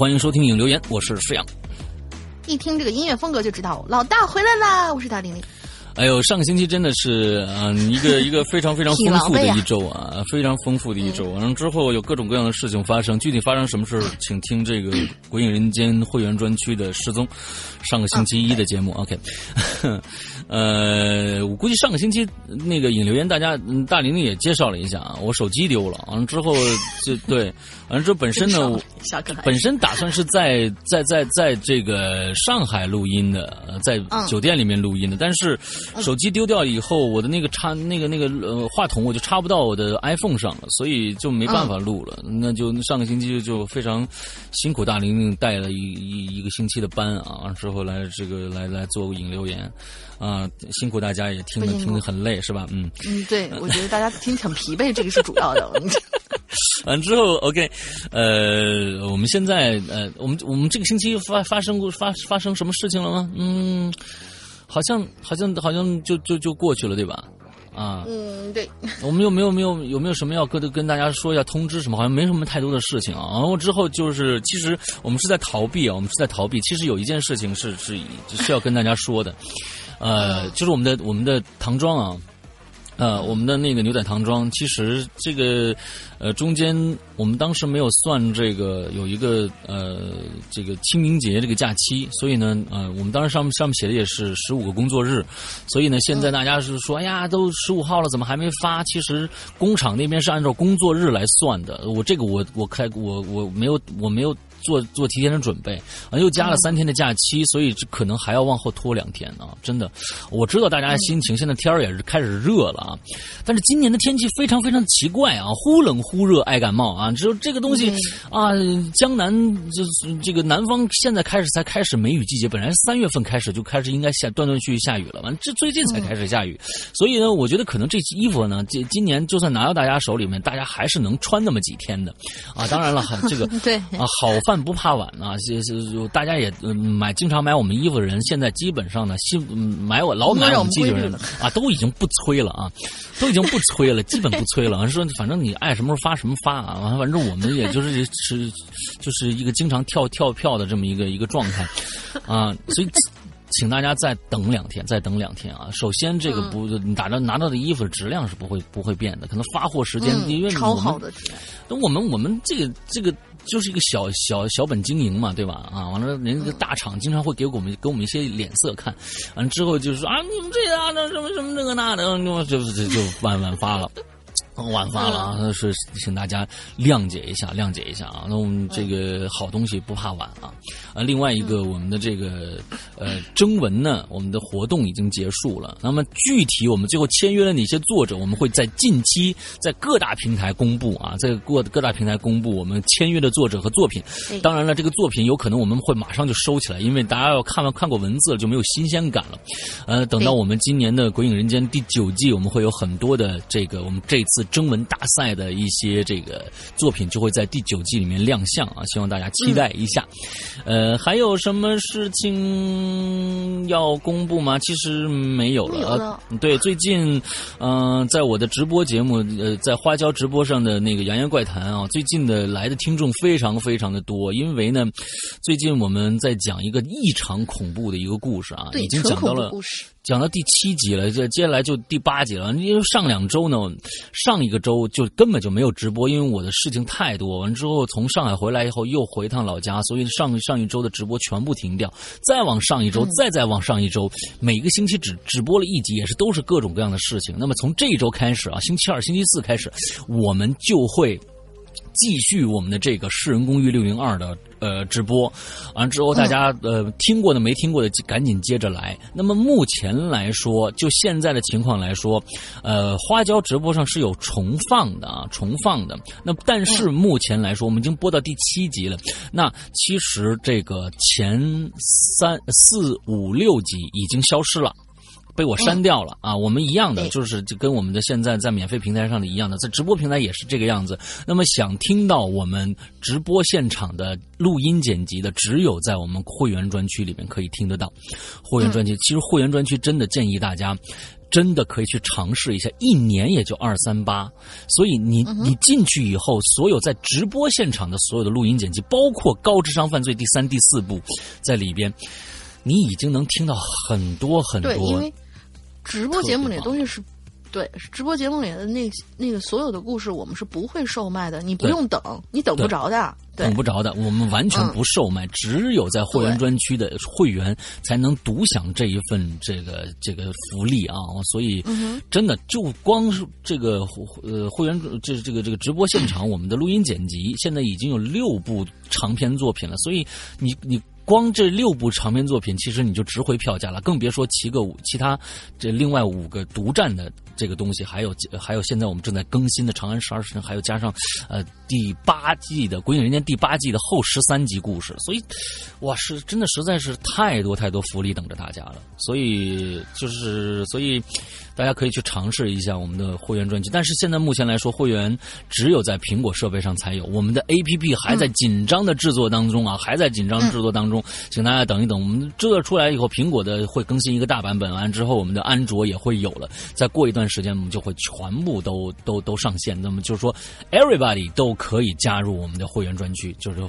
欢迎收听影留言，我是施阳。一听这个音乐风格就知道老大回来啦！我是大玲玲。哎呦，上个星期真的是嗯、一个 一个非常非常丰富的一周啊，非常丰富的一周。完了之后有各种各样的事情发生，具体发生什么事，请听这个《鬼影人间》会员专区的失踪。上个星期一的节目，OK。呃，我估计上个星期那个引留言，大家嗯大玲玲也介绍了一下啊，我手机丢了，完了之后就对，完了之后本身呢，本身打算是在在在在这个上海录音的，呃在嗯酒店里面录音的，但是手机丢掉以后，我的那个插那个那个呃话筒我就插不到我的 iPhone 上了，所以就没办法录了。那就上个星期就非常辛苦大玲玲带了一一一个星期的班啊，完之后来这个来来做引流言啊，辛苦大家也听得不辛苦听得很累是吧？嗯。嗯，对，我觉得大家听很疲惫，这个是主要的。完之后，OK，呃，我们现在呃，我们我们这个星期发发生过发发生什么事情了吗？嗯，好像好像好像就就就过去了，对吧？啊，嗯，对，我们有没有没有有没有什么要跟跟大家说一下通知什么？好像没什么太多的事情啊。然后之后就是，其实我们是在逃避啊，我们是在逃避。其实有一件事情是是是要跟大家说的，呃，就是我们的我们的唐装啊。呃，我们的那个牛仔唐装，其实这个，呃，中间我们当时没有算这个有一个呃这个清明节这个假期，所以呢，呃，我们当时上面上面写的也是十五个工作日，所以呢，现在大家是说，哎呀，都十五号了，怎么还没发？其实工厂那边是按照工作日来算的，我这个我我开我我没有我没有。做做提前的准备啊，又加了三天的假期，所以这可能还要往后拖两天啊！真的，我知道大家的心情，现在天儿也是开始热了啊，但是今年的天气非常非常奇怪啊，忽冷忽热，爱感冒啊！只有这个东西啊，江南就是这个南方现在开始才开始梅雨季节，本来三月份开始就开始应该下断断续续下雨了，完这最近才开始下雨，所以呢，我觉得可能这衣服呢，这今年就算拿到大家手里面，大家还是能穿那么几天的啊！当然了，这个 对啊，好饭不怕晚啊！是是，大家也呃买经常买我们衣服的人，现在基本上呢，新嗯买我老买我们机器人啊，都已经不催了啊，都已经不催了，基本不催了。说反正你爱什么时候发什么发啊，反正我们也就是是就是一个经常跳跳票的这么一个一个状态啊，所以。请大家再等两天，再等两天啊！首先，这个不你打着拿到的衣服质量是不会不会变的，可能发货时间因为嗯超好的质量。那我们我们这个这个就是一个小小小本经营嘛，对吧？啊，完了，人家大厂经常会给我们给我们一些脸色看，完了之后就是说啊，你们这啊那什么什么这个那的，就就就万万发了。晚发了啊，是请大家谅解一下，谅解一下啊。那我们这个好东西不怕晚啊。啊，另外一个我们的这个呃征文呢，我们的活动已经结束了。那么具体我们最后签约了哪些作者，我们会在近期在各大平台公布啊，在各各大平台公布我们签约的作者和作品。当然了，这个作品有可能我们会马上就收起来，因为大家要看完看过文字了就没有新鲜感了。呃，等到我们今年的《鬼影人间》第九季，我们会有很多的这个我们这次。征文大赛的一些这个作品就会在第九季里面亮相啊，希望大家期待一下。呃，还有什么事情要公布吗？其实没有了。对，最近嗯，在我的直播节目呃，在花椒直播上的那个《扬言怪谈》啊，最近的来的听众非常非常的多，因为呢，最近我们在讲一个异常恐怖的一个故事啊，已经讲到了。讲到第七集了，这接下来就第八集了。因为上两周呢，上一个周就根本就没有直播，因为我的事情太多。完之后从上海回来以后，又回趟老家，所以上上一周的直播全部停掉。再往上一周，再再往上一周，每个星期只只播了一集，也是都是各种各样的事情。那么从这一周开始啊，星期二、星期四开始，我们就会。继续我们的这个《世人公寓六零二》的呃直播，完之后大家呃听过的没听过的赶紧接着来。那么目前来说，就现在的情况来说，呃，花椒直播上是有重放的啊，重放的。那但是目前来说，我们已经播到第七集了。那其实这个前三四五六集已经消失了。被我删掉了啊！我们一样的，就是就跟我们的现在在免费平台上的一样的，在直播平台也是这个样子。那么想听到我们直播现场的录音剪辑的，只有在我们会员专区里面可以听得到。会员专区其实会员专区真的建议大家，真的可以去尝试一下，一年也就二三八。所以你你进去以后，所有在直播现场的所有的录音剪辑，包括《高智商犯罪》第三、第四部在里边。你已经能听到很多很多，对，因为直播节目里的东西是，对，直播节目里的那那个所有的故事，我们是不会售卖的，你不用等，你等不着的，等不着的，我们完全不售卖，只有在会员专区的会员才能独享这一份这个这个福利啊！所以真的就光是这个呃会员这这个这个直播现场，我们的录音剪辑现在已经有六部长篇作品了，所以你你。光这六部长篇作品，其实你就值回票价了，更别说七个五其他这另外五个独占的这个东西，还有还有现在我们正在更新的《长安十二时辰》，还有加上呃第八季的《鬼影人间》第八季的后十三集故事，所以哇，是真的实在是太多太多福利等着大家了，所以就是所以。大家可以去尝试一下我们的会员专区，但是现在目前来说，会员只有在苹果设备上才有。我们的 APP 还在紧张的制作当中啊，还在紧张制作当中，请大家等一等。我们制作出来以后，苹果的会更新一个大版本，完之后我们的安卓也会有了。再过一段时间，我们就会全部都都都上线。那么就是说，everybody 都可以加入我们的会员专区，就是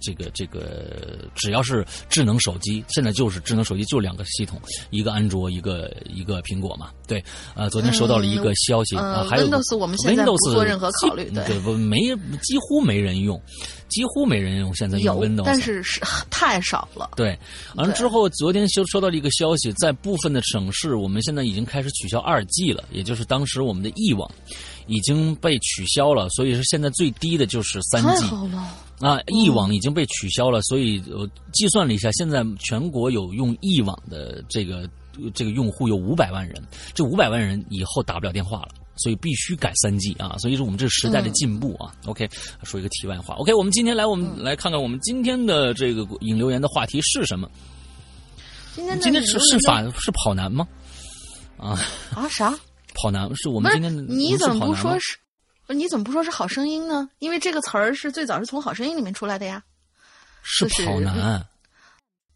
这个这个，只要是智能手机，现在就是智能手机就两个系统，一个安卓，一个一个苹果嘛，对。呃，昨天收到了一个消息，还有 Windows 我们现在不做任何考虑，对不？没几乎没人用，几乎没人用。现在用 Windows，但是是太少了。对，完了之后，昨天收收到了一个消息，在部分的省市，我们现在已经开始取消二 G 了，也就是当时我们的 E 网已经被取消了，所以说现在最低的就是三 G。太好了啊！E 网已经被取消了，所以我计算了一下，现在全国有用 E 网的这个。这个用户有五百万人，这五百万人以后打不了电话了，所以必须改三 G 啊！所以说我们这是时代的进步啊。OK，说一个题外话。OK，我们今天来，我们来看看我们今天的这个引留言的话题是什么？今天今天是是法是跑男吗？啊啊啥？跑男是我们今天的？你怎么不说是？你怎么不说是好声音呢？因为这个词儿是最早是从好声音里面出来的呀。是跑男。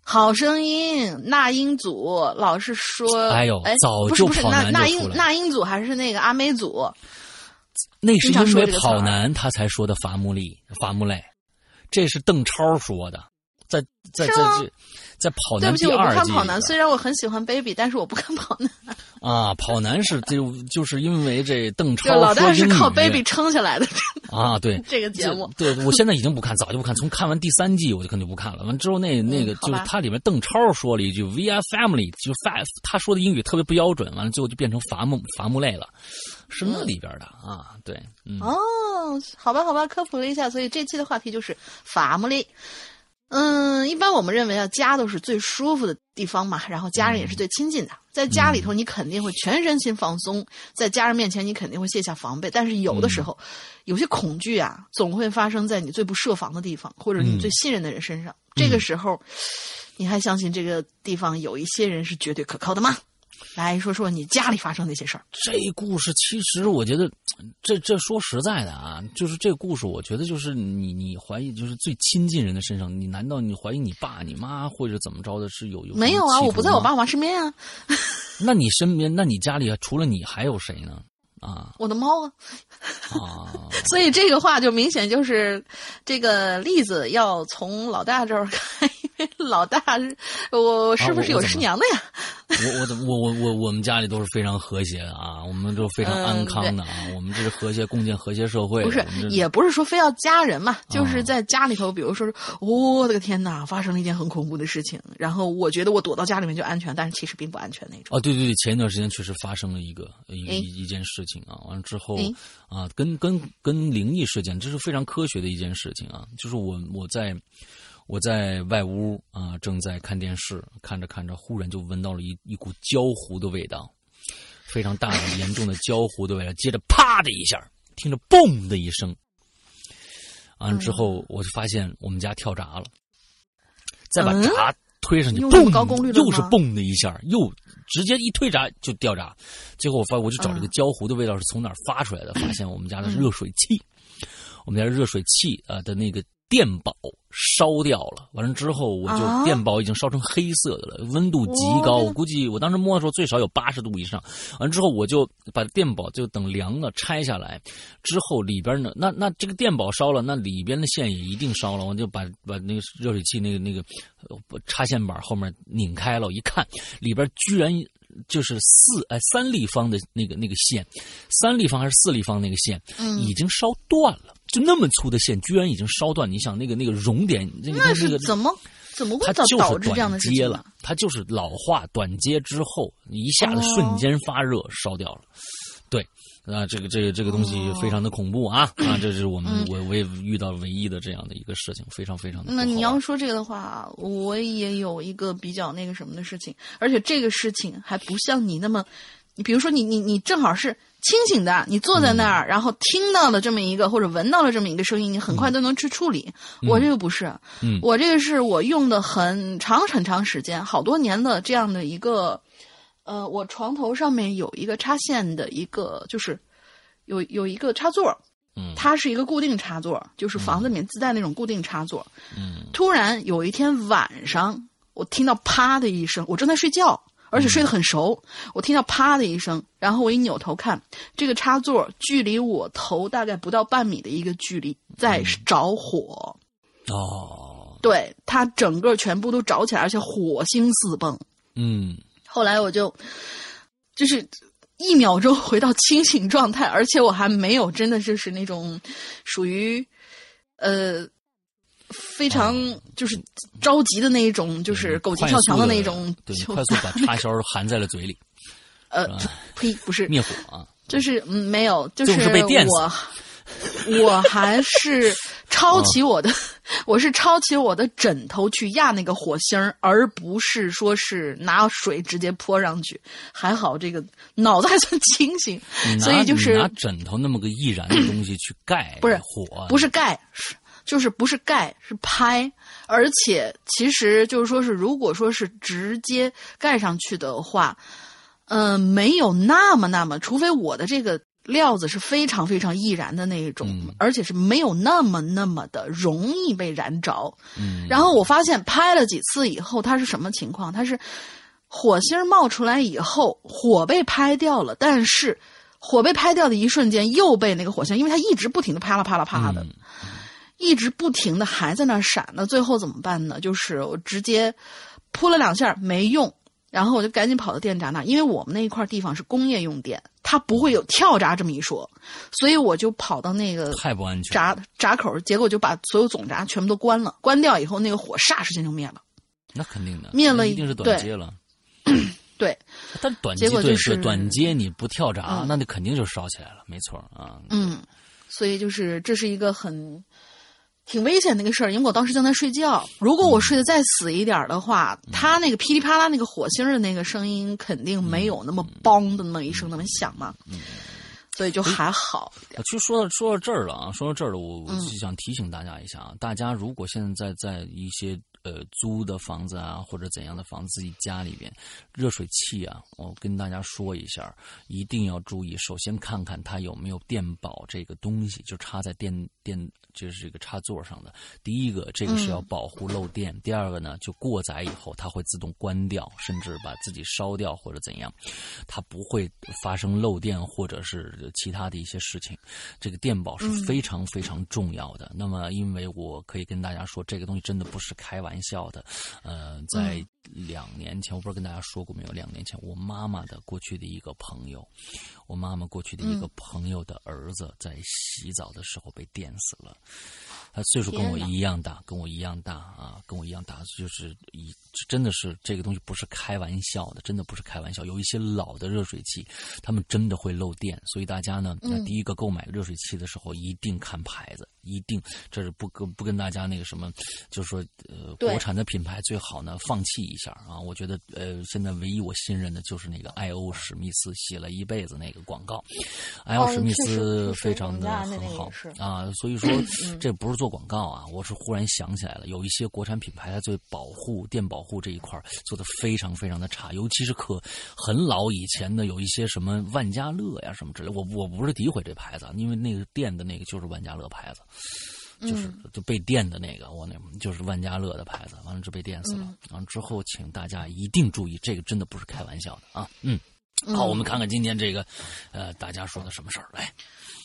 好声音，那英组老是说，哎呦，哎早就跑男那那英那英组还是那个阿美组，那是因为跑男他才说的伐木力伐木累，这是邓超说的，在在在这在跑男对不起，我不第二季看跑男，虽然我很喜欢 Baby，但是我不看跑男。啊，跑男是就就是因为这邓超老大是靠 Baby 撑下来的啊，对这个节目。对我现在已经不看，早就不看。从看完第三季，我就肯定不看了。完之后那那个嗯就是他里面邓超说了一句 “We are family”，就发他说的英语特别不标准，完了最后就变成伐木伐木类了，是那里边的啊。对，嗯，哦，好吧，好吧，科普了一下，所以这期的话题就是 family。嗯，一般我们认为啊，家都是最舒服的地方嘛，然后家人也是最亲近的。在家里头，你肯定会全身心放松，在家人面前，你肯定会卸下防备。但是有的时候，有些恐惧啊，总会发生在你最不设防的地方，或者你最信任的人身上。这个时候，你还相信这个地方有一些人是绝对可靠的吗？来说说你家里发生那些事儿。这故事其实我觉得，这这说实在的啊，就是这个故事，我觉得就是你你怀疑，就是最亲近人的身上，你难道你怀疑你爸、你妈或者怎么着的，是有有没有啊，我不在我吗爸妈身边啊，那你身边，那你家里除了你还有谁呢？啊 我的猫啊。啊！所以这个话就明显就是这个例子要从老大这儿看，因为老大我是不是有师娘的呀？我我我我我我们家里都是非常和谐的啊，我们都非常安康的啊，我们这是和谐共建和谐社会。不是也不是说非要家人嘛，啊就是在家里头，比如说是，我的个天哪，发生了一件很恐怖的事情，然后我觉得我躲到家里面就安全，但是其实并不安全那种。啊，对对对，前一段时间确实发生了一个一哎一一件事情啊，完了之后哎啊，跟跟跟灵异事件，这是非常科学的一件事情啊，就是我我在我在外屋啊，正在看电视，看着看着，忽然就闻到了一一股焦糊的味道，非常大的 严重的焦糊的味道，接着啪的一下，听着嘣的一声，完了之后我就发现我们家跳闸了，再把嗯？闸推上去，嘣高功率的又是嘣的一下，又直接一推闸就掉闸。最后我发，我就找这个嗯。焦糊的味道是从哪儿发出来的，发现我们家的热水器，我们家热水器啊、呃的那个电宝烧掉了。完了之后，我就啊电宝已经烧成黑色的了，温度极高，哦我估计我当时摸的时候最少有八十度以上。完了之后，我就把电宝就等凉了拆下来，之后里边呢，那那这个电宝烧了，那里边的线也一定烧了，我就把把那个热水器那个那个呃插线板后面拧开了，我一看里边居然就是四哎三立方的那个那个线，三立方还是四立方那个线，嗯已经烧断了，就那么粗的线居然已经烧断，你想那个那个熔点那是怎么怎么会导致这样的短接了事情呢？，它就是老化短接之后一下子哦瞬间发热烧掉了。对，啊，这个这个这个东西非常的恐怖啊、啊！这是我们、嗯我我也遇到唯一的这样的一个事情，非常非常的那你要说这个的话，我也有一个比较那个什么的事情，而且这个事情还不像你那么，你比如说你你你正好是清醒的，你坐在那儿，然后听到了这么一个或者闻到了这么一个声音，你很快都能去处理。我这个不是，嗯。我这个是我用的很长很长时间，好多年的这样的一个，呃，我床头上面有一个插线的一个，就是有有一个插座，嗯。它是一个固定插座，就是房子里面自带那种固定插座。嗯。突然有一天晚上，我听到啪的一声，我正在睡觉，而且睡得很熟。我听到啪的一声，然后我一扭头看，这个插座距离我头大概不到半米的一个距离在着火。哦对，它整个全部都着起来，而且火星四迸。嗯后来我就就是一秒钟 回到清醒状态，而且我还没有真的就是那种属于呃非常就是着急的那一种，就是狗急跳墙的那一种，对，快速把 插销含在了嘴里，呃呸，不是，灭火啊！就是嗯没有，就就是被电死我。我还是抄起我的，我是抄起我的枕头去压那个火星儿，而不是说是拿水直接泼上去。还好这个脑子还算清醒，所以就是拿枕头那么个易燃的东西去盖不是火，不是盖，是就是不是盖是拍，而且其实就是说是如果说是直接盖上去的话，嗯、没有那么那么，除非我的这个料子是非常非常易燃的那一种，嗯而且是没有那么那么的容易被燃着。嗯，然后我发现拍了几次以后，它是什么情况？它是火星儿冒出来以后，火被拍掉了，但是火被拍掉的一瞬间又被那个火星，因为它一直不停的啪啦啪啦啪啦的，嗯一直不停的还在那闪，那最后怎么办呢？就是我直接扑了两下没用，然后我就赶紧跑到电闸那，因为我们那一块地方是工业用电，它不会有跳闸这么一说，所以我就跑到那个太不安全。闸闸口，结果就把所有总闸全部都关了，关掉以后，那个火霎时间就灭了。那肯定的，灭了一定是短接了。对，但短接就是短接你不跳闸，嗯那你肯定就烧起来了，没错啊。嗯，所以就是这是一个很挺危险的一个事儿，因为我当时正在睡觉，如果我睡得再死一点儿的话，它那个噼里啪啦那个火星儿的那个声音肯定没有那么梆的那么一声那么响嘛，所以就还好一点。啊，其实说到说到这儿了啊，说到这儿了，我嗯。我就想提醒大家一下啊，大家如果现在在一些呃租的房子啊或者怎样的房子自己家里边，热水器啊，我跟大家说一下，一定要注意，首先看看它有没有电保这个东西，就插在电电就是这个插座上的。第一个，这个是要保护漏电；第二个呢，就过载以后它会自动关掉，甚至把自己烧掉或者怎样，它不会发生漏电或者是其他的一些事情。这个电宝是非常非常重要的。那么，因为我可以跟大家说，这个东西真的不是开玩笑的。呃，在两年前，我不知道跟大家说过没有？两年前，我妈妈的过去的一个朋友，我妈妈过去的一个朋友的儿子，在洗澡的时候被电死了。他岁数跟我一样大，跟我一样大啊，跟我一样大，就是一真的是这个东西不是开玩笑的，真的不是开玩笑。有一些老的热水器，他们真的会漏电，所以大家呢，那第一个购买热水器的时候一定看牌子，一定这是不跟不跟大家那个什么，就是说呃，国产的品牌最好呢放弃一下啊。我觉得呃，现在唯一我信任的就是那个艾欧史密斯写了一辈子那个广告，艾欧史密斯非常的很好啊，所以说这不是做广告啊，我是忽然想起来了，有一些国产品牌它对保护电保护这一块儿做的非常非常的差，尤其是可很老以前的有一些什么万家乐呀什么之类，我我不是诋毁这牌子，啊，因为那个电的那个就是万家乐牌子。就是就被电的那个，我那就是万家乐的牌子，完了就被电死了。完了之后，请大家一定注意，这个真的不是开玩笑的啊！嗯，好，我们看看今天这个，呃，大家说的什么事儿来？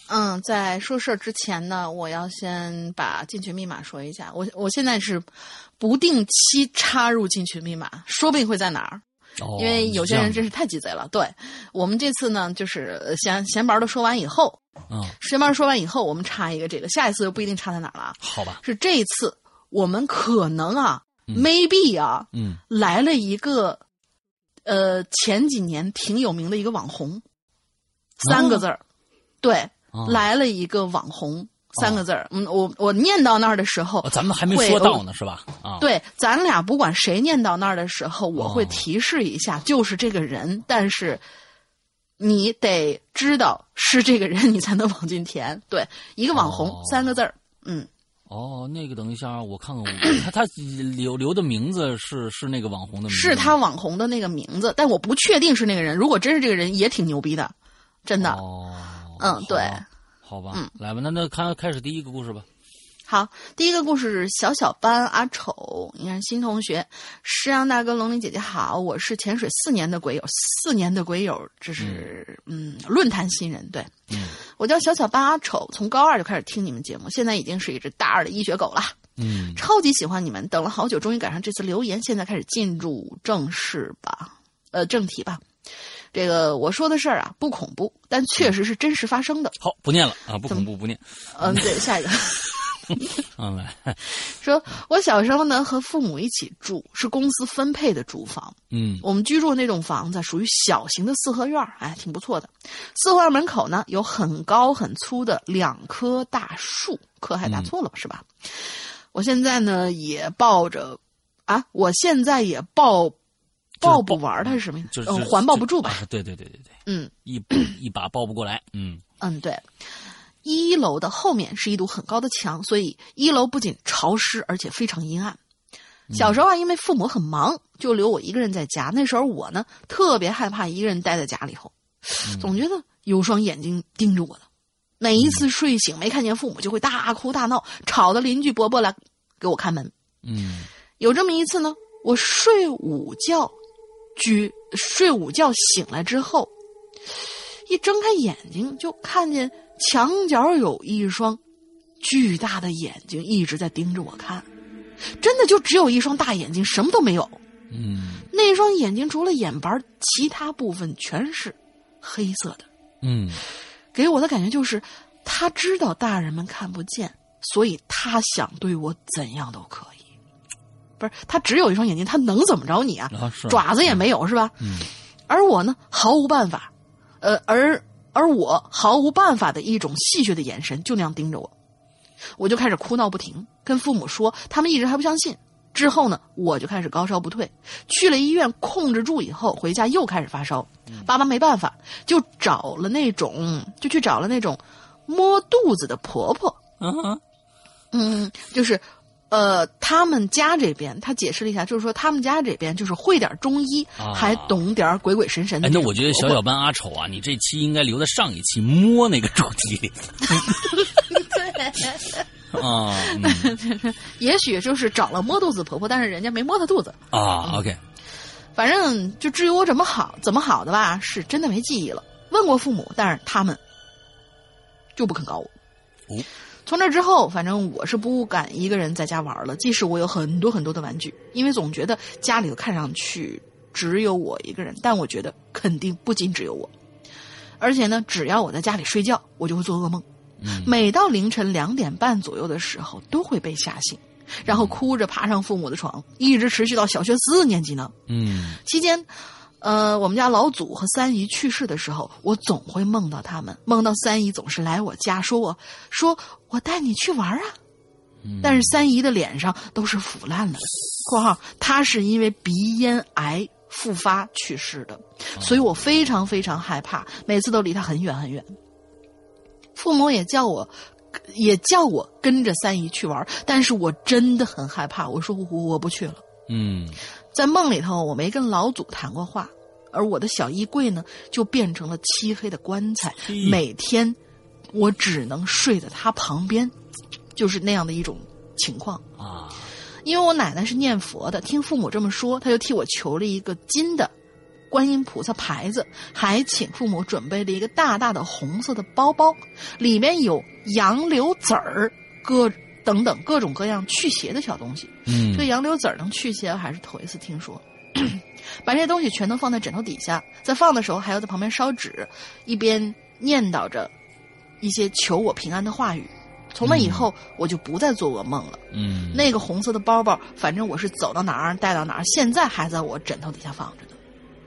嗯，在说事儿之前呢，我要先把进群密码说一下。我我现在是不定期插入进群密码，说不定会在哪儿。哦，因为有些人真是太鸡贼了。对我们这次呢，就是呃闲闲白的说完以后，嗯，闲白说完以后，我们插一个这个，下一次就不一定插在哪儿了啊。好吧，是这一次我们可能啊、m a y b e 啊，嗯，来了一个呃前几年挺有名的一个网红，三个字儿，对，哦来了一个网红。三个字儿，嗯，我我念到那儿的时候，哦咱们还没说到呢，是吧？啊，对，咱俩不管谁念到那儿的时候，我会哦提示一下，就是这个人，但是你得知道是这个人，你才能往进填。对，一个网红、哦三个字儿，嗯，哦，那个等一下，我看看我，他他留留的名字是是那个网红的名字吗，是他网红的那个名字，但我不确定是那个人。如果真是这个人，也挺牛逼的，真的。哦，嗯对，好吧，嗯来吧，那那看开始第一个故事吧。好，第一个故事是小小班阿丑，你看新同学，诗阳大哥、龙鳞姐姐好，我是潜水四年的鬼友，四年的鬼友，这是嗯论坛新人，对，嗯我叫小小班阿丑，从高二就开始听你们节目，现在已经是一只大二的医学狗了，嗯，超级喜欢你们，等了好久，终于赶上这次留言，现在开始进入正式吧，呃，正题吧。这个我说的事儿啊，不恐怖，但确实是真实发生的。好，不念了啊，不恐怖，不念。嗯，对，下一个。嗯，来，说，我小时候呢和父母一起住，是公司分配的住房。嗯我们居住那种房子属于小型的四合院儿，哎，挺不错的。四合院门口呢有很高很粗的两棵大树，棵还打错了、是吧？我现在呢也抱着，啊，我现在也抱抱不玩它是什么意思？就是嗯，环抱不住吧？啊对对对对对，嗯一 一把抱不过来。嗯嗯，对。一楼的后面是一堵很高的墙，所以一楼不仅潮湿，而且非常阴暗。小时候啊，因为父母很忙，就留我一个人在家。那时候我呢，特别害怕一个人待在家里头，总觉得有双眼睛盯着我呢。每一次睡醒没看见父母，就会大哭大闹，吵得邻居伯伯来给我开门。嗯有这么一次呢，我睡午觉，举睡午觉醒来之后，一睁开眼睛就看见墙角有一双巨大的眼睛一直在盯着我看，真的就只有一双大眼睛，什么都没有。嗯那双眼睛除了眼白，其他部分全是黑色的。嗯给我的感觉就是，他知道大人们看不见，所以他想对我怎样都可以。不是，他只有一双眼睛，他能怎么着你啊？啊爪子也没有是吧？嗯而我呢，毫无办法，呃，而而我毫无办法的一种戏谑的眼神，就那样盯着我，我就开始哭闹不停，跟父母说，他们一直还不相信。之后呢，我就开始高烧不退，去了医院控制住以后，回家又开始发烧。爸妈没办法，就找了那种，就去找了那种摸肚子的婆婆。嗯哼嗯，就是，呃，他们家这边，他解释了一下，就是说他们家这边就是会点中医，啊还懂点鬼鬼神神的。那我觉得小小班阿丑啊，你这期应该留在上一期摸那个主题里 啊嗯 也许就是找了摸肚子婆婆，但是人家没摸她肚子。啊，OK，反正就至于我怎么好怎么好的吧，是真的没记忆了。问过父母，但是他们就不肯告我。哦从这之后，反正我是不敢一个人在家玩了。即使我有很多很多的玩具，因为总觉得家里头看上去只有我一个人，但我觉得肯定不仅只有我。而且呢，只要我在家里睡觉，我就会做噩梦。嗯每到凌晨两点半左右的时候，都会被吓醒，然后哭着爬上父母的床，一直持续到小学四年级呢。嗯期间，呃，我们家老祖和三姨去世的时候，我总会梦到他们，梦到三姨总是来我家，说我说我带你去玩啊。嗯但是三姨的脸上都是腐烂了的（ 括号她是因为鼻咽癌复发去世的），所以我非常非常害怕，每次都离她很远很远。父母也叫我，也叫我跟着三姨去玩，但是我真的很害怕，我说我我不去了。嗯在梦里头，我没跟老祖谈过话，而我的小衣柜呢，就变成了漆黑的棺材。每天，我只能睡在他旁边，就是那样的一种情况。啊因为我奶奶是念佛的，听父母这么说，他就替我求了一个金的观音菩萨牌子，还请父母准备了一个大大的红色的包包，里面有杨柳籽儿、各等等各种各样去邪的小东西。嗯这个杨柳籽儿能去邪，还是头一次听说。把这些东西全都放在枕头底下，在放的时候还要在旁边烧纸，一边念叨着一些求我平安的话语。从那以后，我就不再做噩梦了。嗯那个红色的包包，反正我是走到哪儿带到哪儿，现在还在我枕头底下放着呢。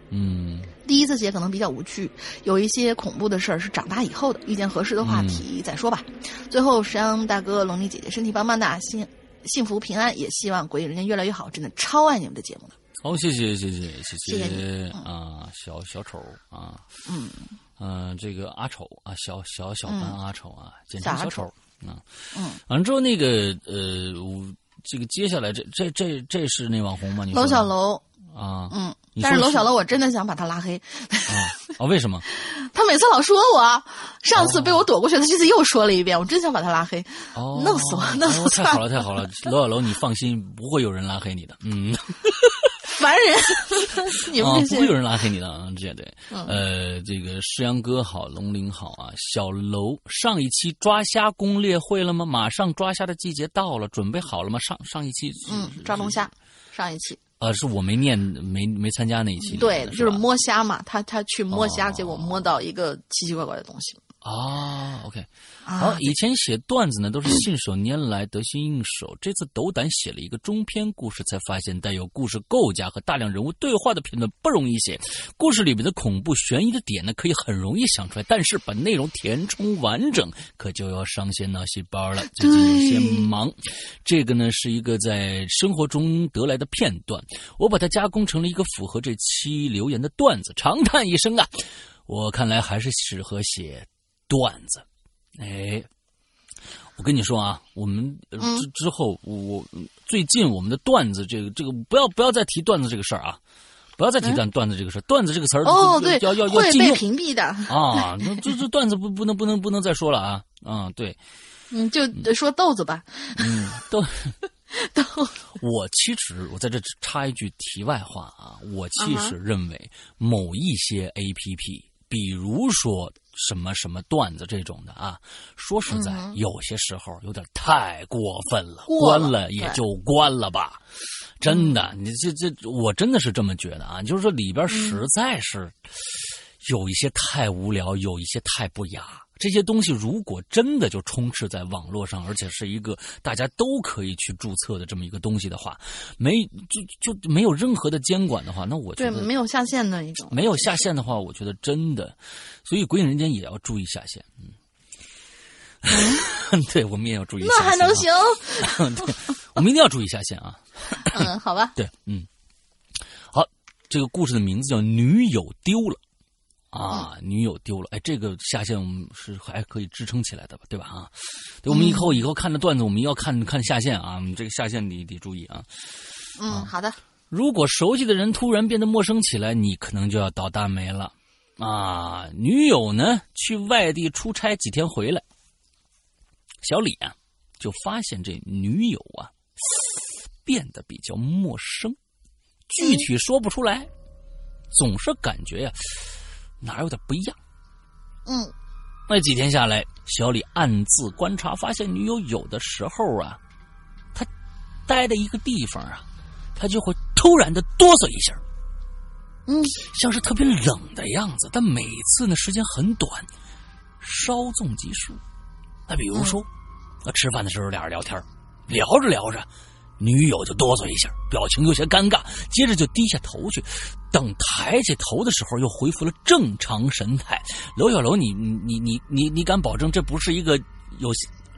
嗯第一次写可能比较无趣，有一些恐怖的事儿是长大以后的，遇见合适的话题再说吧。最后，石阳大哥、龙丽姐姐身体棒棒的，幸幸福平安，也希望鬼影人间越来越好。真的超爱你们的节目的。好，谢谢谢谢谢谢啊，小小丑啊，嗯嗯，这个阿丑啊，小小小班阿丑啊，简称小丑小丑啊。嗯，完了之后那个呃，我这个接下来这这这这是那网红吗？你说楼小楼，啊，嗯，但是楼小楼，我真的想把他拉黑。啊啊，为什么？他每次老说我，上次被我躲过去，他这次又说了一遍，我真想把他拉黑。哦，弄死我弄死哦我太好了，太好了，楼小楼，你放心，不会有人拉黑你的。嗯，烦人！你们啊，这些不会有人拉黑你的啊，这对。嗯呃，这个诗阳哥好，龙鳞好啊，小楼上一期抓虾攻略会了吗？马上抓虾的季节到了，准备好了吗？上上一期嗯，抓龙虾，上一期呃，是我没念没没参加那一期对，就是摸虾嘛，他他去摸虾，哦结果摸到一个奇奇怪怪的东西。啊，OK。好啊，，以前写段子呢都是信手拈来、得心应手。这次斗胆写了一个中篇故事，才发现带有故事构架和大量人物对话的片段不容易写。故事里面的恐怖悬疑的点呢，可以很容易想出来，但是把内容填充完整，可就要伤些脑细胞了。最近有些忙，这个呢是一个在生活中得来的片段，我把它加工成了一个符合这期留言的段子。长叹一声啊，我看来还是适合写段子。哎，我跟你说啊，我们之之后，我我最近我们的段子，这个这个不要不要再提段子这个事儿啊，不要再提段段子这个事儿，段子这个词儿哦，对，要要要会被禁用屏蔽的。啊，那这这段子不不能不能不能再说了啊啊，对，嗯，就说豆子吧，嗯，豆。豆。我其实我在这插一句题外话啊，我其嗯实认为某一些 A P P，比如说什么什么段子这种的啊，说实在，嗯有些时候有点太过分了，了关了也就关了吧。真的，你这这，我真的是这么觉得啊，就是说里边实在是有一些太无聊，有一些太不雅。这些东西如果真的就充斥在网络上，而且是一个大家都可以去注册的这么一个东西的话，没就就没有任何的监管的话，那我觉对，得没有下线的一种，没有下线的话，我觉得真的，所以鬼影人间也要注意下线。嗯，对，我们也要注意下线、啊。那还能行？对，我们一定要注意下线啊。嗯，好吧。对，嗯，好，这个故事的名字叫《女友丢了》啊，女友丢了。哎，这个下线我们是还可以支撑起来的吧？对吧？啊，对，我们以后以后看的段子，我们要看看下线啊，这个下线你得注意啊。嗯，好的。如果熟悉的人突然变得陌生起来，你可能就要倒大霉了啊！女友呢，去外地出差几天回来，小李啊，就发现这女友啊变得比较陌生，具体说不出来，总是感觉呀、哪有点不一样。嗯那几天下来，小李暗自观察，发现女友有的时候啊，他待在一个地方啊，他就会突然的哆嗦一下，嗯像是特别冷的样子。但每次呢时间很短，稍纵即逝。那比如说，那吃饭的时候俩人聊天，聊着聊着，女友就哆嗦一下，表情有些尴尬，接着就低下头去。等抬起头的时候，又恢复了正常神态。楼小楼，你你你你你敢保证这不是一个有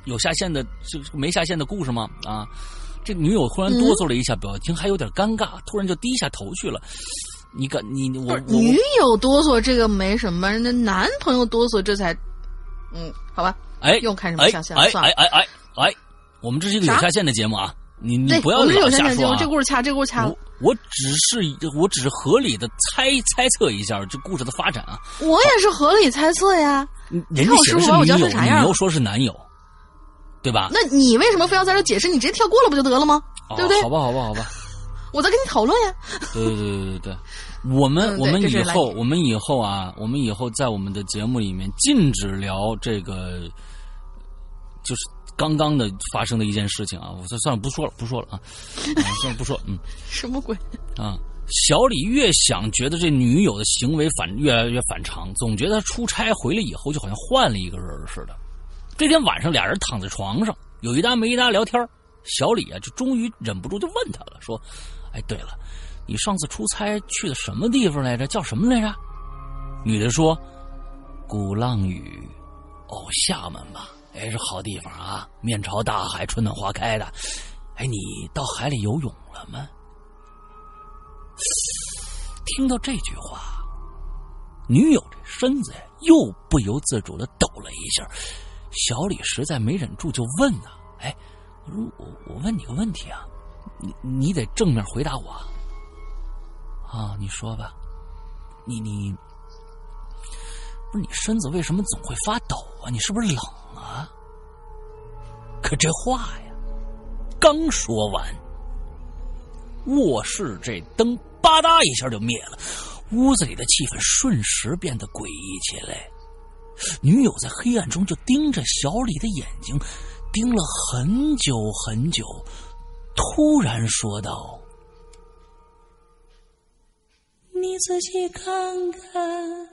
有下线的，是没下线的故事吗？啊，这女友忽然哆嗦了一下，表情还有点尴尬，突然就低下头去了。你敢你我我女友哆嗦这个没什么，那男朋友哆嗦这才，嗯，好吧。哎又开始没哎下线了哎哎哎哎，我们这是一个有下线的节目啊，你你，不要老瞎说啊。这故事掐，这故事掐我。我只是我只是合理的猜猜测一下这故事的发展啊。我也是合理猜测呀。人家写的是女友，你又说是男友，对吧？那你为什么非要在这解释？你直接跳过了不就得了吗？哦对不对好吧，好吧，好吧。我在跟你讨论呀。对对对对对对，我们、嗯我们以后我们以后啊，我们以后在我们的节目里面禁止聊这个，就是刚刚的发生的一件事情啊。我算算了，不说了，不说了啊，啊 算了，不说了，嗯什么鬼？啊。小李越想，觉得这女友的行为反越来越反常，总觉得他出差回来以后就好像换了一个人似的。这天晚上，俩人躺在床上，有一搭没一搭聊天小李啊，就终于忍不住就问他了，说：“哎，对了，你上次出差去的什么地方来着？叫什么来着？”女的说：“鼓浪屿，哦，厦门吧？哎，是好地方啊，面朝大海，春暖花开的。哎，你到海里游泳了吗？”听到这句话，女友这身子呀，又不由自主的抖了一下。小李实在没忍住，就问呐、哎，我说我我问你个问题啊，你你得正面回答我啊。你说吧，你你不是你身子为什么总会发抖啊？你是不是冷？可这话呀，刚说完，卧室这灯吧嗒一下就灭了，屋子里的气氛瞬时变得诡异起来。女友在黑暗中就盯着小李的眼睛，盯了很久很久，突然说道：“你仔细看看，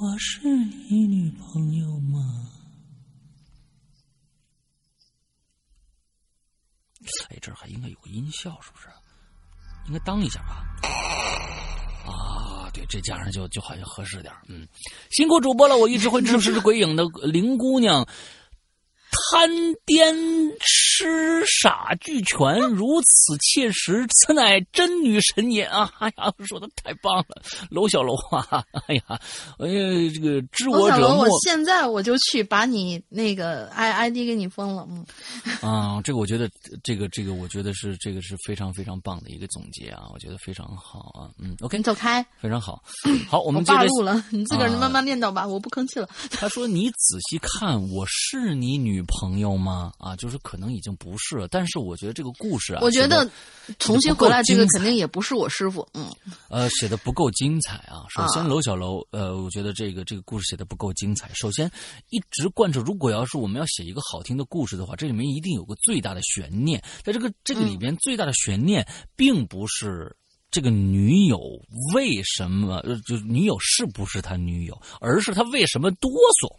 我是你女朋友吗？”哎，这儿还应该有个音效，是不是？应该当一下吧。啊，对，这加上就就好像合适点嗯，辛苦主播了，我一直会支持鬼影的林姑娘。贪颠痴傻俱全，如此切实，此乃真女神也啊！哎呀，说的太棒了，楼小楼啊！哎呀，哎呀，这个知我者莫我现在我就去把你那个 i i d 给你封了。嗯，啊，这个我觉得，这个这个，我觉得是这个是非常非常棒的一个总结啊，我觉得非常好啊，嗯，OK，你走开，非常好，好，我我们接着罢了，你自个儿啊慢慢念叨吧，我不吭气了。他说：“你仔细看，我是你女朋友吗？啊，就是可能已经不是了。但是我觉得这个故事啊，我觉得重新回来这个肯定也不是我师傅，嗯，呃，写的不够精彩啊。首先，啊楼小楼，呃，我觉得这个这个故事写的不够精彩。首先，一直贯彻，如果要是我们要写一个好听的故事的话，这里面一定有个最大的悬念。在这个这个里边，最大的悬念并不是这个女友为什么，呃，就女友是不是他女友，而是他为什么哆嗦，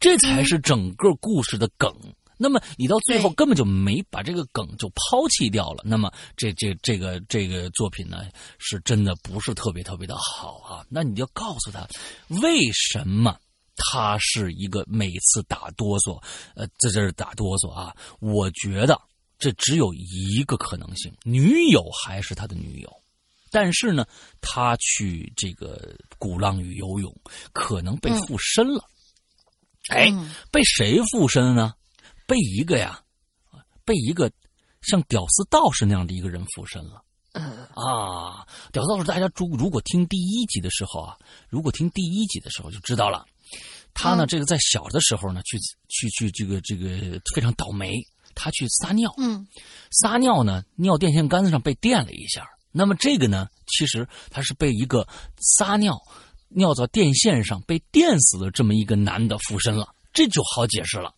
这才是整个故事的梗。那么你到最后根本就没把这个梗就抛弃掉了，那么这这这个这个作品呢，是真的不是特别特别的好啊。那你就告诉他，为什么他是一个每次打哆嗦，呃，在这儿打哆嗦啊？我觉得这只有一个可能性，女友还是他的女友。但是呢，他去这个鼓浪屿游泳，可能被附身了。哎，嗯被谁附身呢？被一个呀，被一个像屌丝道士那样的一个人附身了。呃，啊，屌丝道士，大家如如果听第一集的时候啊，如果听第一集的时候就知道了，他呢，嗯这个在小的时候呢，去去去这个这个非常倒霉，他去撒尿，嗯撒尿呢，尿电线杆子上被电了一下。那么这个呢，其实他是被一个撒尿尿到电线上被电死的这么一个男的附身了，这就好解释了。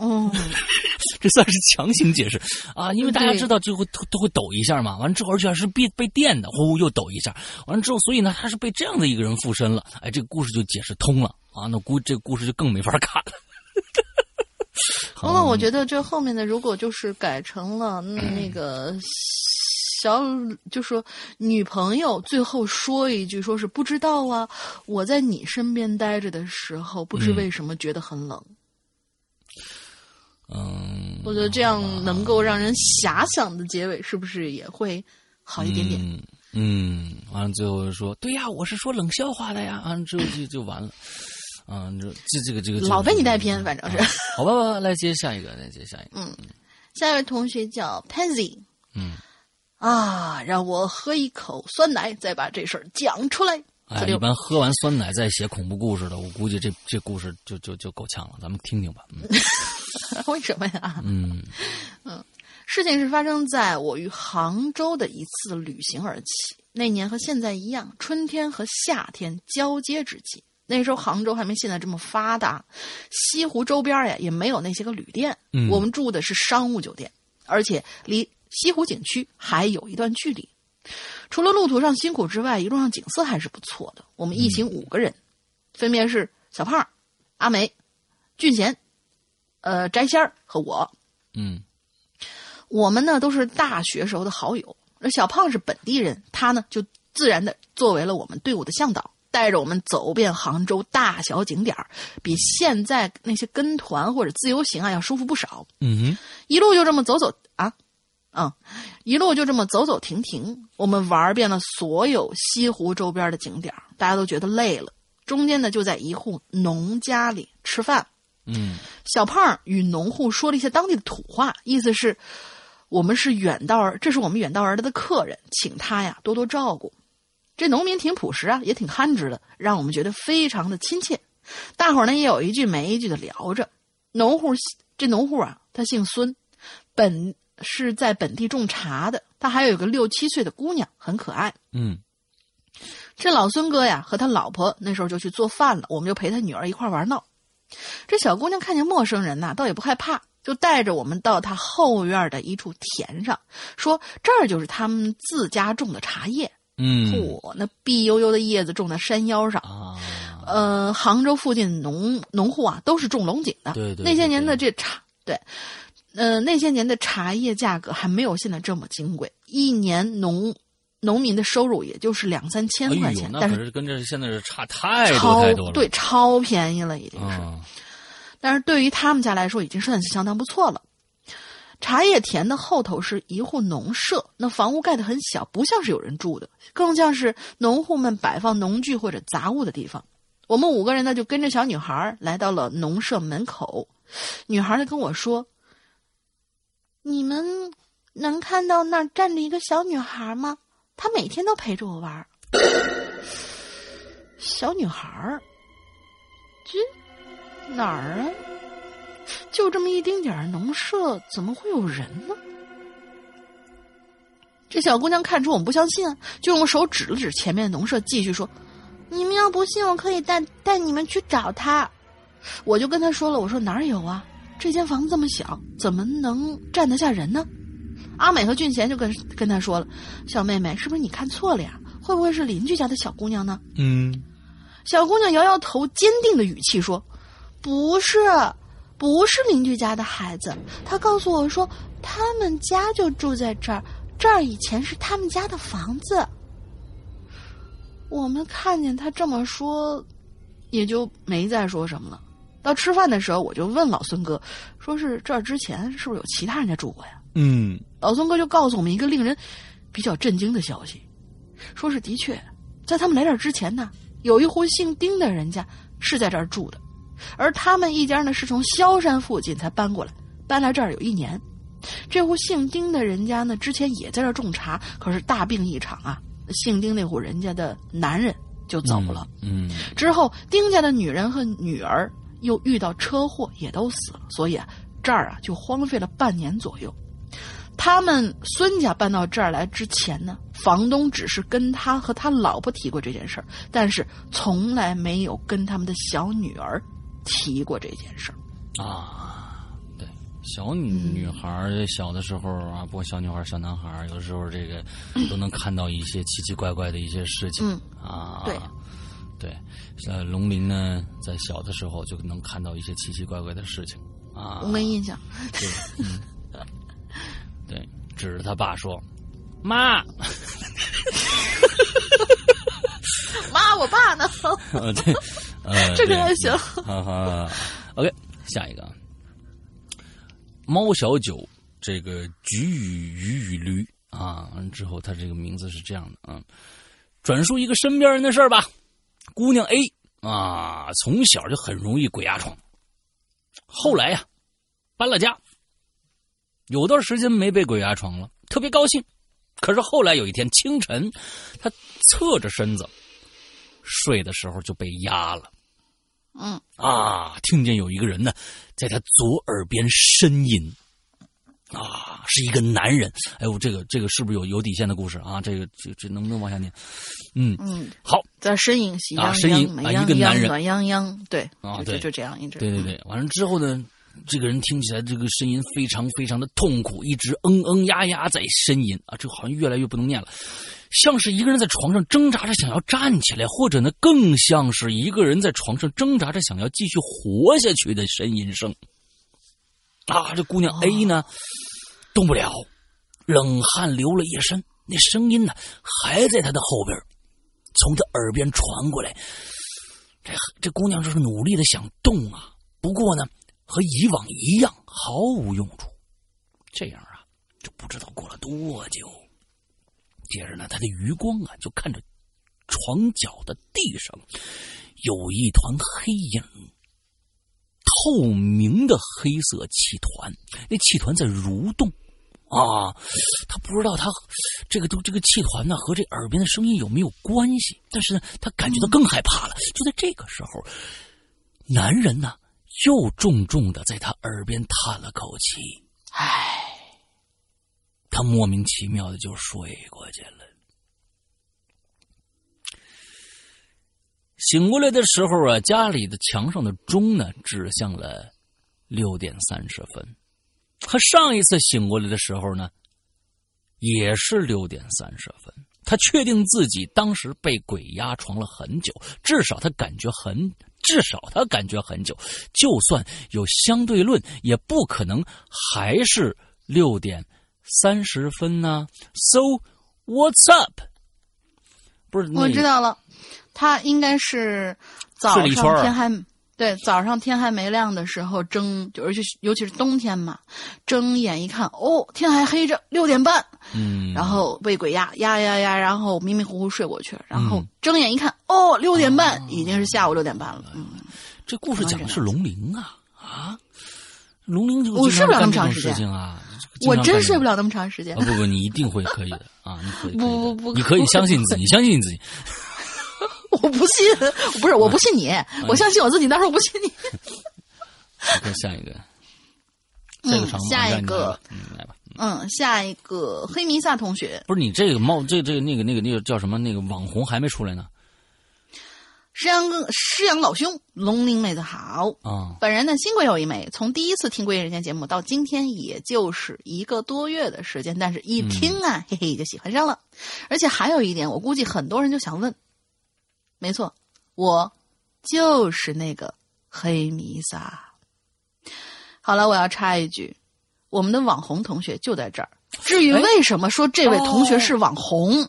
嗯，这算是强行解释。啊，因为大家知道就会都都会抖一下嘛，完了之后而且是被被电的，呼又抖一下，完了之后，所以呢，他是被这样的一个人附身了，哎，这个故事就解释通了。啊，那估这个故事就更没法看了。那么我觉得这后面的如果就是改成了、嗯、那个小，就说女朋友最后说一句，说是不知道啊，我在你身边待着的时候，不知嗯。为什么觉得很冷。嗯，我觉得这样能够让人遐想的结尾，是不是也会好一点点？嗯嗯，完了最后说，对呀，我是说冷笑话的呀，完了之后就就完了。啊，这这这个这个老被你带偏，反正是。啊好吧，吧，来接下一个，来接下一个。嗯，下一位同学叫 Pansy。嗯，啊，让我喝一口酸奶，再把这事儿讲出来。哎，一般喝完酸奶再写恐怖故事的，我估计这这故事就就就够呛了。咱们听听吧。嗯 为什么呀？嗯嗯事情是发生在我与杭州的一次旅行而起。那年和现在一样，春天和夏天交接之际。那时候杭州还没现在这么发达，西湖周边呀也没有那些个旅店。嗯我们住的是商务酒店，而且离西湖景区还有一段距离。除了路途上辛苦之外，一路上景色还是不错的。我们一行五个人，分别是小胖、阿梅、俊贤、呃翟仙儿和我。嗯我们呢都是大学时候的好友，那小胖是本地人，他呢就自然的作为了我们队伍的向导，带着我们走遍杭州大小景点儿比现在那些跟团或者自由行啊要舒服不少。嗯一路就这么走走啊，嗯，一路就这么走走停停，我们玩遍了所有西湖周边的景点儿大家都觉得累了。中间呢就在一户农家里吃饭，嗯小胖与农户说了一些当地的土话，意思是我们是远道而，这是我们远道而来的客人，请他呀多多照顾。这农民挺朴实啊，也挺憨直的，让我们觉得非常的亲切。大伙儿呢也有一句没一句的聊着。农户这农户啊，他姓孙，本是在本地种茶的，他还有个六七岁的姑娘，很可爱。嗯这老孙哥呀和他老婆那时候就去做饭了，我们就陪他女儿一块玩闹。这小姑娘看见陌生人呐，倒也不害怕，就带着我们到她后院的一处田上，说这儿就是他们自家种的茶叶。嗯嚯、那碧悠悠的叶子种在山腰上。啊，呃，杭州附近农农户啊都是种龙井的。对对那些年的这茶，对，呃，那些年的茶叶价格还没有现在这么金贵，一年农农民的收入也就是两三千块钱，，但是是跟这现在是差太多超太多了。对超便宜了，已经是。啊，但是对于他们家来说，已经算是相当不错了。茶叶田的后头是一户农舍，那房屋盖得很小，不像是有人住的，更像是农户们摆放农具或者杂物的地方。我们五个人呢，就跟着小女孩来到了农舍门口。女孩就跟我说：“你们能看到那儿站着一个小女孩吗？她每天都陪着我玩儿。”小女孩儿，这哪儿啊？就这么一丁点儿农舍，怎么会有人呢？这小姑娘看出我们不相信，就用手指了指前面的农舍，继续说：“你们要不信，我可以带带你们去找他。”我就跟她说了，我说哪儿有啊？这间房子这么小，怎么能站得下人呢？阿美和俊贤就跟跟他说了：“小妹妹，是不是你看错了呀？会不会是邻居家的小姑娘呢？”嗯，小姑娘摇摇头，坚定的语气说：“不是，不是邻居家的孩子。她告诉我说，他们家就住在这儿，这儿以前是他们家的房子。”我们看见她这么说，也就没再说什么了。到吃饭的时候，我就问老孙哥，说是这儿之前是不是有其他人家住过呀？嗯，老孙哥就告诉我们一个令人比较震惊的消息，说是的确，在他们来这儿之前呢，有一户姓丁的人家是在这儿住的，而他们一家呢是从萧山附近才搬过来，搬来这儿有一年。这户姓丁的人家呢，之前也在这儿种茶，可是大病一场啊，姓丁那户人家的男人就走了。嗯，之后，丁家的女人和女儿又遇到车祸，也都死了，所以啊，这儿啊就荒废了半年左右。他们孙家搬到这儿来之前呢，房东只是跟他和他老婆提过这件事儿，但是从来没有跟他们的小女儿提过这件事儿。啊，对，小女女孩小的时候啊，不管小女孩、小男孩，有的时候这个都能看到一些奇奇怪怪的一些事情。啊，对，对，呃，龙鳞呢，在小的时候就能看到一些奇奇怪怪的事情啊我。没印象。对，对，指着他爸说：“妈，妈，我爸呢？呃，对，呃，这个还行。哈哈，OK，下一个啊，猫小九这个菊与鱼与驴啊，完之后他这个名字是这样的啊，转述一个身边人的事儿吧。姑娘 A 啊，从小就很容易鬼压床，后来呀、搬了家，有段时间没被鬼压床了，特别高兴。可是后来有一天清晨，他侧着身子睡的时候就被压了。嗯，啊，听见有一个人呢，在他左耳边呻吟，啊，是一个男人。哎呦，这个这个是不是有有底线的故事啊？这个这这能不能往下念？嗯，嗯，好，在身影喜啊呻吟啊一个男人暖泱泱，对，啊对就这样一直。对对对，完了之后呢，这个人听起来这个声音非常非常的痛苦，一直嗯嗯呀呀在呻吟啊，这好像越来越不能念了，像是一个人在床上挣扎着想要站起来，或者呢更像是一个人在床上挣扎着想要继续活下去的呻吟声。啊，这姑娘 A 呢，动不了，冷汗流了一身，那声音呢还在她的后边，从她耳边传过来。这这姑娘就是努力的想动啊，不过呢，和以往一样毫无用处。这样啊，就不知道过了多久。接着呢，他的余光啊，就看着床角的地上有一团黑影，透明的黑色气团，那气团在蠕动。啊，他不知道他这个都这个气团呢和这耳边的声音有没有关系，但是呢，他感觉到更害怕了。就在这个时候，男人呢又重重的在他耳边叹了口气，唉，他莫名其妙的就睡过去了。醒过来的时候啊，家里的墙上的钟呢指向了六点三十分。他上一次醒过来的时候呢，也是六点三十分。他确定自己当时被鬼压床了很久，至少他感觉很，至少他感觉很久。就算有相对论，也不可能还是六点三十分呢。So what's up？不是，我知道了，他应该是早上天还对早上天还没亮的时候睁，就尤其是尤其是冬天嘛，睁眼一看，哦，天还黑着，六点半，嗯，然后被鬼压压压压，然后迷迷糊糊睡过去，然后嗯睁眼一看，哦，六点半，已经是下午六点半了。嗯，这故事讲的是龙鳞啊啊！龙鳞就我睡不了那么长时间！我真睡不了了那么长时间啊！。不不，你一定会可以的啊！你可以，不不不你可以相信你自己，你 相信你自己。我不信，不是我不信你，嗯我相信我自己，但是我不信你。再下一个，这个下一个，嗯，来吧。嗯，下一个黑弥撒同学，不是你这个冒这这个那个那个那个叫什么那个网红还没出来呢？师阳哥，师阳老兄，龙鳞妹子好啊！本人呢，新贵有一枚，从第一次听《归隐人间》节目到今天，也就是一个多月的时间，但是一听啊，嘿嘿，就喜欢上了。而且还有一点，我估计很多人就想问，没错，我就是那个黑弥撒。好了，我要插一句，我们的网红同学就在这儿。至于为什么说这位同学是网红，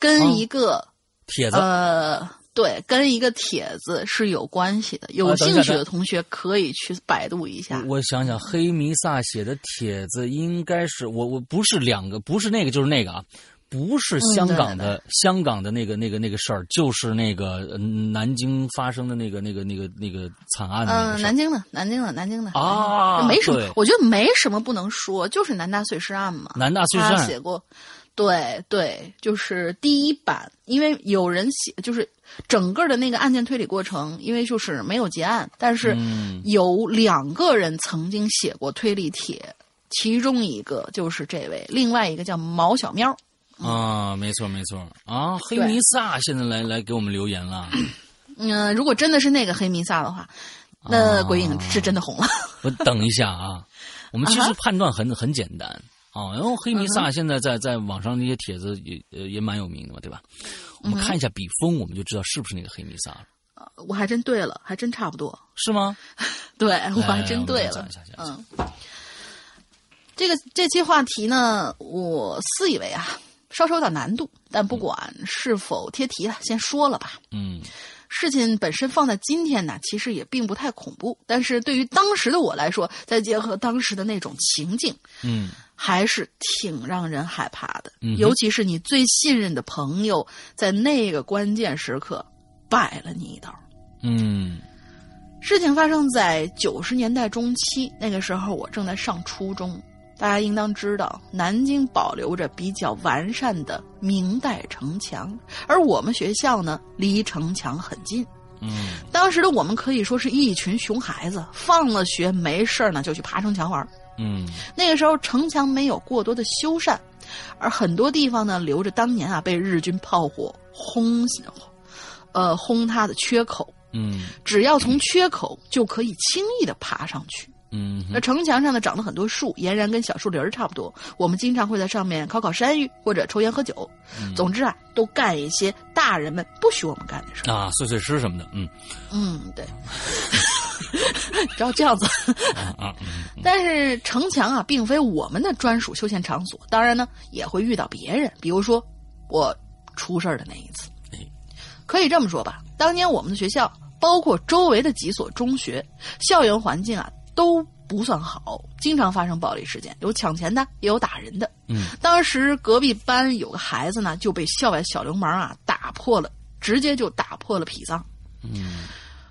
跟一个帖子呃。对，跟一个帖子是有关系的。有兴趣的同学可以去百度一下。我想想，黑弥撒写的帖子应该是我我不是两个，不是那个就是那个啊，不是香港的香港的那个那个那个事儿，就是那个南京发生的那个那个那个那个惨案。嗯，南京的，南京的，南京的啊，没什么，我觉得没什么不能说，就是南大碎尸案嘛。南大碎尸案写过。对对，就是第一版，因为有人写，就是整个的那个案件推理过程，因为就是没有结案，但是有两个人曾经写过推理帖，其中一个就是这位，另外一个叫毛小喵。啊，没错没错啊，黑弥撒现在来来给我们留言了。嗯，如果真的是那个黑弥撒的话，那鬼影是真的红了。我等一下啊，我们其实判断很很简单。啊，然后黑弥撒现在在在网上那些帖子也呃也蛮有名的嘛，对吧？我们看一下笔锋，我们就知道是不是那个黑弥撒了。我还真对了，还真差不多。是吗？对，我还真对了。嗯，这个这期话题呢，我私以为啊，稍稍有点难度，但不管是否贴题了，先说了吧。嗯。事情本身放在今天呢，其实也并不太恐怖。但是对于当时的我来说，再结合当时的那种情境，嗯，还是挺让人害怕的。嗯，尤其是你最信任的朋友，在那个关键时刻摆了你一刀。嗯，事情发生在九十年代中期，那个时候我正在上初中。大家应当知道，南京保留着比较完善的明代城墙，而我们学校呢，离城墙很近。嗯，当时的我们可以说是一群熊孩子，放了学没事呢就去爬城墙玩。嗯，那个时候城墙没有过多的修缮，而很多地方呢留着当年啊被日军炮火轰，呃轰塌的缺口。嗯，只要从缺口就可以轻易的爬上去。嗯，那城墙上呢长了很多树，俨然跟小树林儿差不多。我们经常会在上面烤烤山芋，或者抽烟喝酒。总之啊，都干一些大人们不许我们干的事啊，碎碎诗什么的。嗯嗯，对，只要这样子。但是城墙啊，并非我们的专属休闲场所。当然呢，也会遇到别人，比如说我出事儿的那一次。可以这么说吧，当年我们的学校，包括周围的几所中学，校园环境啊。都不算好，经常发生暴力事件，有抢钱的，也有打人的。嗯，当时隔壁班有个孩子呢，就被校外小流氓啊打破了，直接就打破了脾脏。嗯，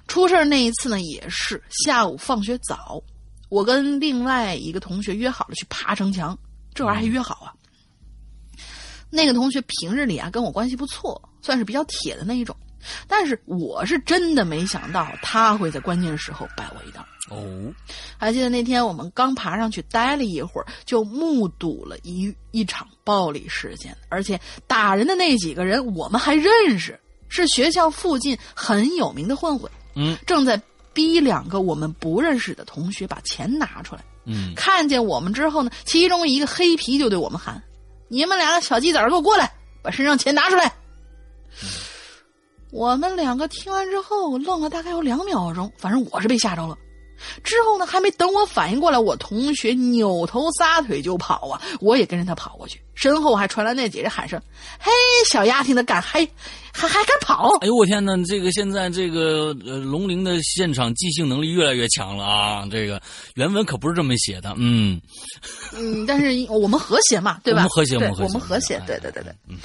出事那一次呢，也是下午放学早，我跟另外一个同学约好了去爬城墙，这玩意儿还约好啊。那个同学平日里啊跟我关系不错，算是比较铁的那一种，但是我是真的没想到他会在关键时候摆我一道。哦，还记得那天我们刚爬上去待了一会儿，就目睹了一一场暴力事件，而且打人的那几个人我们还认识，是学校附近很有名的混混。嗯，正在逼两个我们不认识的同学把钱拿出来。嗯，看见我们之后呢，其中一个黑皮就对我们喊：“你们两个小鸡崽给我过来，把身上钱拿出来。”我们两个听完之后愣了大概有两秒钟，反正我是被吓着了。之后呢，还没等我反应过来，我同学扭头撒腿就跑啊！我也跟着他跑过去，身后还传来那几人喊声：“嘿，小丫头的敢还还还敢跑！”哎呦我天哪，这个现在这个呃龙鳞的现场即兴能力越来越强了啊！这个原文可不是这么写的，嗯嗯，但是我们和谐嘛，对吧？我们和谐，我们和谐，对对对对。嗯，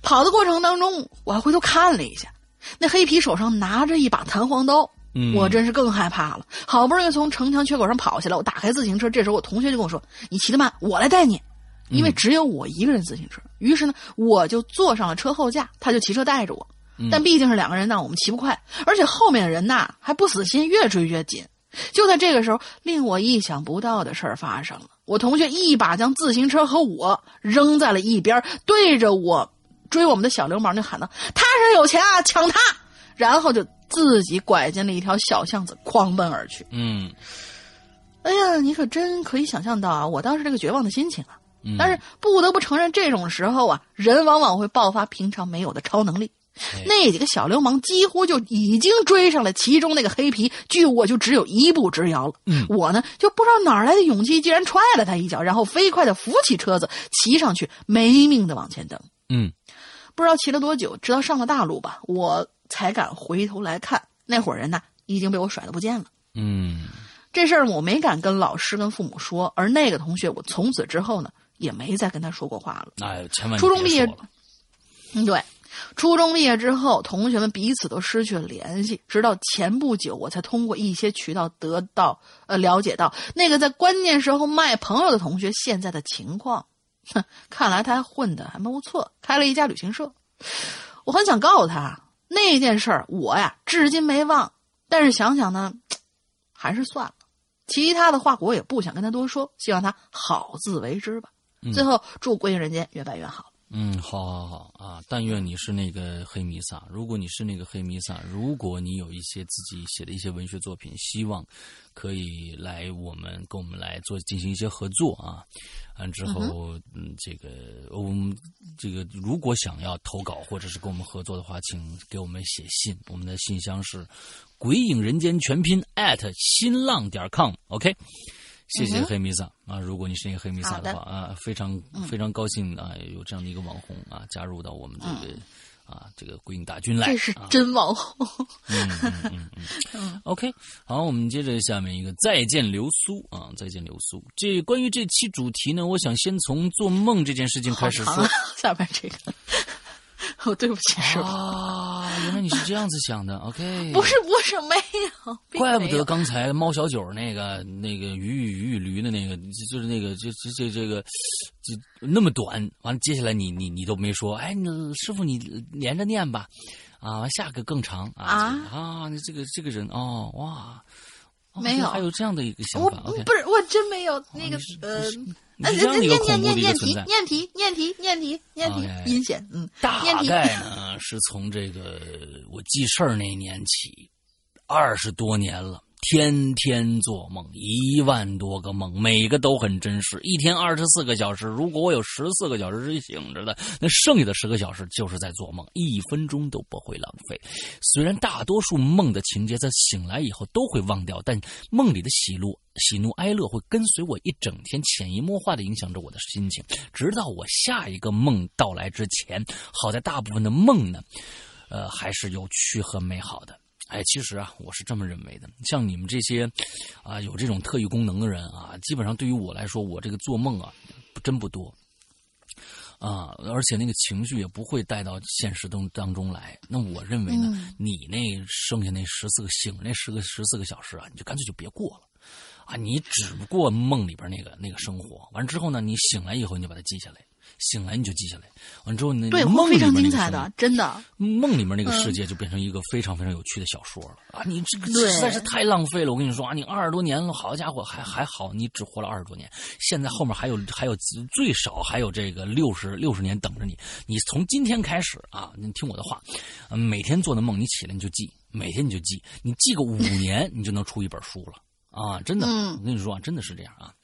跑的过程当中，我还回头看了一下，那黑皮手上拿着一把弹簧刀。我真是更害怕了，好不容易从城墙缺口上跑下来，我打开自行车，这时候我同学就跟我说：“你骑得慢，我来带你。”因为只有我一个人自行车，于是呢，我就坐上了车后架，他就骑车带着我。但毕竟是两个人呢，我们骑不快，而且后面的人呐还不死心，越追越紧。就在这个时候，令我意想不到的事儿发生了。我同学一把将自行车和我扔在了一边，对着我追我们的小流氓就喊道：“他是有钱啊，抢他！”然后就自己拐进了一条小巷子，狂奔而去。嗯哎呀，你可真可以想象到啊，我当时这个绝望的心情啊！嗯，但是不得不承认，这种时候啊，人往往会爆发平常没有的超能力。哎那几个小流氓几乎就已经追上了其中那个黑皮，距我就只有一步之遥了。嗯我呢就不知道哪儿来的勇气，竟然踹了他一脚，然后飞快的扶起车子，骑上去，没命的往前蹬。嗯不知道骑了多久，直到上了大路吧，我才敢回头来看，那伙人呢已经被我甩的不见了。嗯这事儿我没敢跟老师跟父母说，而那个同学，我从此之后呢也没再跟他说过话了。哎，千万初中毕业了嗯，对，初中毕业之后，同学们彼此都失去了联系，直到前不久，我才通过一些渠道得到呃了解到那个在关键时候卖朋友的同学现在的情况。哼，看来他还混的还蛮不错，开了一家旅行社。我很想告诉他那件事儿，我呀至今没忘，但是想想呢，还是算了。其他的话我也不想跟他多说，希望他好自为之吧。最后，祝归隐人间越办越好。嗯，好好好啊！但愿你是那个黑弥撒。如果你是那个黑弥撒，如果你有一些自己写的一些文学作品，希望可以来我们跟我们来做进行一些合作啊。完之后，嗯，这个我们这个如果想要投稿或者是跟我们合作的话，请给我们写信，我们的信箱是“鬼影人间”全拼 at 新浪点 com，OK、谢谢黑弥撒、啊！如果你是一个黑弥撒的话啊，非常非常高兴啊，有这样的一个网红啊加入到我们这个、啊这个鬼影大军来。这是啊真网红。嗯嗯嗯嗯 OK，好，我们接着下面一个再见流苏啊，再见流苏。这关于这期主题呢，我想先从做梦这件事情开始说。下面这个，我 对不起师傅，啊，原来你是这样子想的，OK？不是不是没有，并怪不得刚才猫小九那个那个鱼与鱼与驴的那个，就就是那个就这这这个就那么短。完了，接下来你你你都没说，哎，你师傅你连着念吧，啊，完下个更长啊啊这个啊，你这个这个人哦哇，哦没有还有这样的一个想我法，OK？不是我真没有那个呃。你是这样的一个恐怖的一个念存在。念题，念题，念题，念题，念题，阴险，嗯，大念题，概呢 是从这个我记事儿那年起，二十多年了，天天做梦，一万多个梦，每个都很真实。一天二十四个小时，如果我有十四个小时是醒着的，那剩下的十个小时就是在做梦，一分钟都不会浪费。虽然大多数梦的情节在醒来以后都会忘掉，但梦里的喜怒、喜怒哀乐会跟随我一整天，潜移默化的影响着我的心情，直到我下一个梦到来之前。好在大部分的梦呢，呃，还是有趣和美好的。哎，其实啊，我是这么认为的。像你们这些啊有这种特异功能的人啊，基本上对于我来说，我这个做梦啊，真不多。啊，而且那个情绪也不会带到现实当当中来。那我认为呢，你那剩下那十四个醒那十个十四个小时啊，你就干脆就别过了。啊，你只不过梦里边那个那个生活，完之后呢，你醒来以后你就把它记下来，醒来你就记下来，完之后呢，对，梦里非常精彩的，真的。梦里面那个世界就变成一个非常非常有趣的小说了、啊！你这个对实在是太浪费了，我跟你说啊，你二十多年了，好家伙，还还好，你只活了二十多年，现在后面还有还有最少还有这个六十六十年等着你。你从今天开始啊，你听我的话，呃每天做的梦你起来你就记，每天你就记，你记个五年，你就能出一本书了啊！真的，嗯我跟你说啊，真的是这样啊。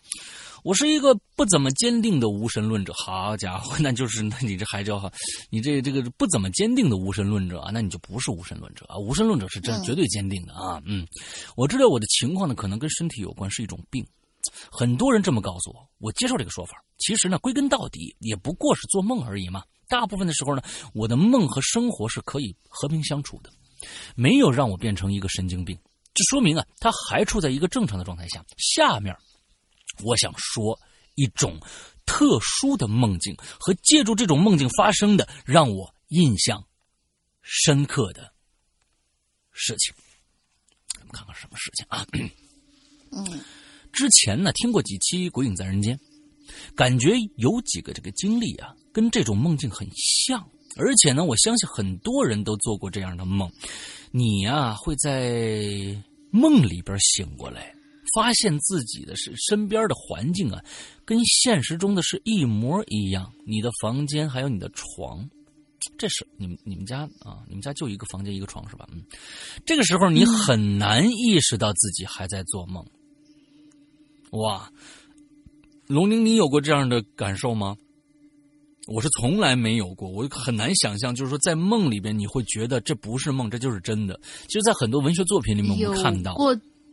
我是一个不怎么坚定的无神论者，好家伙，那就是 那你这还叫你这这个不怎么坚定的无神论者啊，那你就不是无神论者啊。无神论者是真嗯绝对坚定的啊，嗯，我知道我的情况呢可能跟身体有关，是一种病，很多人这么告诉我，我接受这个说法。其实呢，归根到底也不过是做梦而已嘛。大部分的时候呢，我的梦和生活是可以和平相处的，没有让我变成一个神经病。这说明啊，他还处在一个正常的状态下。下面。我想说一种特殊的梦境和借助这种梦境发生的让我印象深刻的事情。咱们看看什么事情啊？嗯，之前呢听过几期《鬼影在人间》，感觉有几个这个经历啊，跟这种梦境很像。而且呢，我相信很多人都做过这样的梦。你呀、会在梦里边醒过来，发现自己的是身边的环境啊，跟现实中的是一模一样。你的房间还有你的床，这是你们你们家啊，你们家就一个房间一个床是吧？嗯，这个时候你很难意识到自己还在做梦。哇，龙宁，你有过这样的感受吗？我是从来没有过，我很难想象，就是说在梦里边你会觉得这不是梦，这就是真的。其实，在很多文学作品里面，我们看到过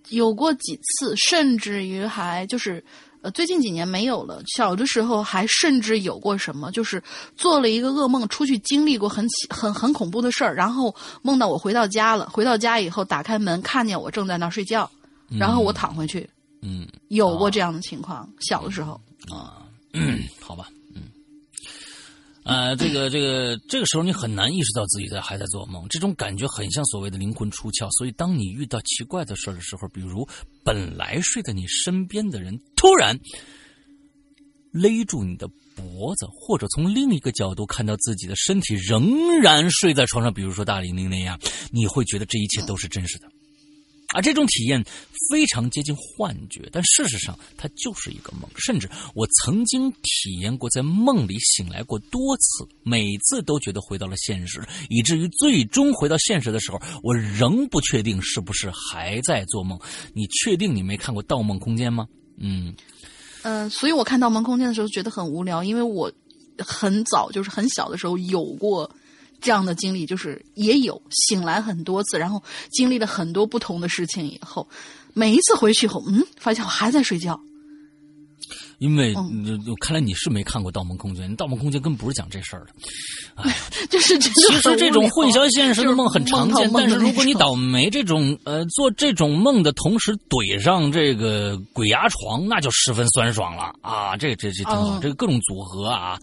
有过几次，甚至于还就是呃，最近几年没有了。小的时候还甚至有过什么，就是做了一个噩梦，出去经历过很很很恐怖的事儿，然后梦到我回到家了，回到家以后打开门，看见我正在那儿睡觉，然后我躺回去。嗯，有过这样的情况，小的时候啊，好吧。呃，这个这个这个时候你很难意识到自己在还在做梦，这种感觉很像所谓的灵魂出窍。所以，当你遇到奇怪的事的时候，比如本来睡在你身边的人突然勒住你的脖子，或者从另一个角度看到自己的身体仍然睡在床上，比如说大玲玲那样，你会觉得这一切都是真实的。而这种体验非常接近幻觉，但事实上它就是一个梦。甚至我曾经体验过在梦里醒来过多次，每次都觉得回到了现实，以至于最终回到现实的时候，我仍不确定是不是还在做梦。你确定你没看过《盗梦空间》吗？嗯，嗯，所以我看《盗梦空间》的时候觉得很无聊，因为我很早就是很小的时候有过。这样的经历就是也有醒来很多次，然后经历了很多不同的事情以后，每一次回去以后，嗯，发现我还在睡觉。因为看来你是没看过《盗梦空间》，《盗梦空间》根本不是讲这事儿的。哎，就是其实这种混淆现实的梦很常见，但是如果你倒霉，这种呃做这种梦的同时怼上这个鬼压床，那就十分酸爽了啊！这这这挺好，这个各种组合啊，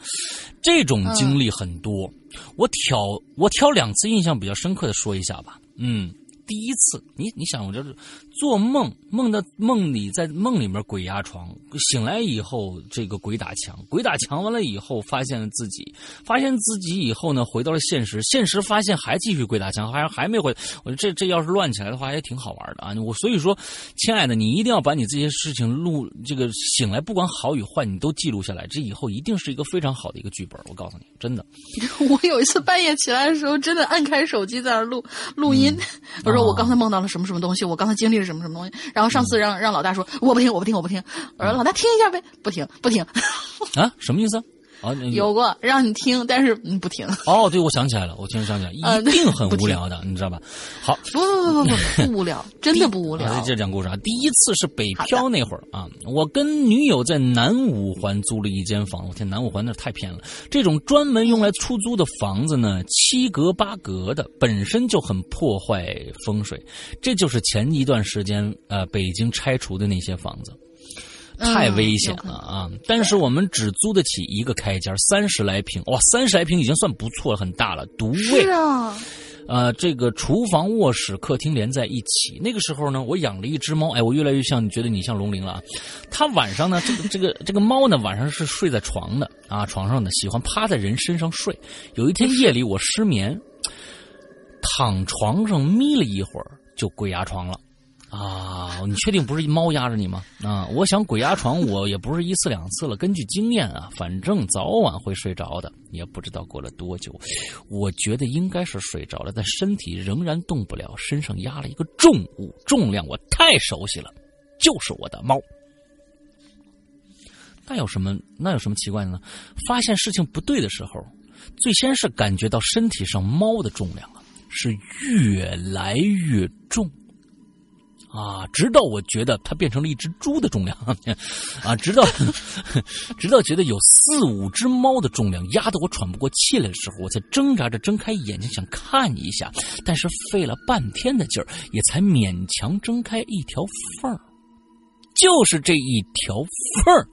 这种经历很多。我挑我挑两次印象比较深刻的说一下吧，嗯。第一次，你你想，我就是做梦，梦的梦里在梦里面鬼压床，醒来以后这个鬼打墙，鬼打墙完了以后发现了自己，发现自己以后呢回到了现实，现实发现还继续鬼打墙，还还没回。我说这这要是乱起来的话也挺好玩的啊！我所以说，亲爱的，你一定要把你这些事情录，这个醒来不管好与坏你都记录下来，这以后一定是一个非常好的一个剧本。我告诉你，真的。我有一次半夜起来的时候，真的按开手机在那录录音，我说。说我刚才梦到了什么什么东西，我刚才经历了什么什么东西。然后上次让让老大说我不听我不听我不听，我说老大听一下呗，不听不听。啊，什么意思？啊，有过让你听，但是你不听。哦，对，我想起来了，我听想起来，一定很无聊的，你知道吧？好，不不不不不不无聊，真的不无聊。接着讲故事啊，第一次是北漂那会儿啊，我跟女友在南五环租了一间房。我天，南五环那太偏了。这种专门用来出租的房子呢，七格八格的，本身就很破坏风水。这就是前一段时间呃北京拆除的那些房子。太危险了啊！但是我们只租得起一个开间，三十来平，哇，三十来平已经算不错了，很大了，独卫。是啊，呃，这个厨房、卧室、客厅连在一起。那个时候呢，我养了一只猫，哎，我越来越像，你觉得你像龙鳞了啊？它晚上呢，这个这个这个猫呢，晚上是睡在床的啊，床上的喜欢趴在人身上睡。有一天夜里我失眠，躺床上眯了一会儿，就鬼压床了。啊，你确定不是猫压着你吗？啊，我想鬼压床，我也不是一次两次了。根据经验啊，反正早晚会睡着的。也不知道过了多久，我觉得应该是睡着了，但身体仍然动不了，身上压了一个重物，重量我太熟悉了，就是我的猫。那有什么？那有什么奇怪的呢？发现事情不对的时候，最先是感觉到身体上猫的重量啊，是越来越重。啊，直到我觉得它变成了一只猪的重量，啊，直到 直到觉得有四五只猫的重量压得我喘不过气来的时候，我才挣扎着睁开眼睛想看一下，但是费了半天的劲儿，也才勉强睁开一条缝儿，就是这一条缝儿，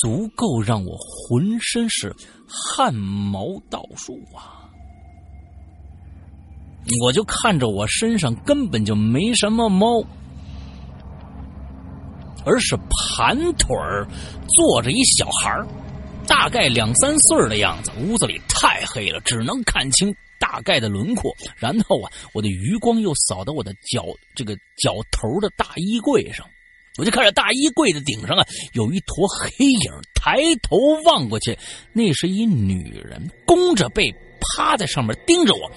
足够让我浑身是汗毛倒竖啊。我就看着我身上根本就没什么猫，而是盘腿儿坐着一小孩儿，大概两三岁的样子。屋子里太黑了，只能看清大概的轮廓。然后啊，我的余光又扫到我的脚这个脚头的大衣柜上，我就看着大衣柜的顶上啊有一坨黑影。抬头望过去，那是一女人，弓着背趴在上面盯着我。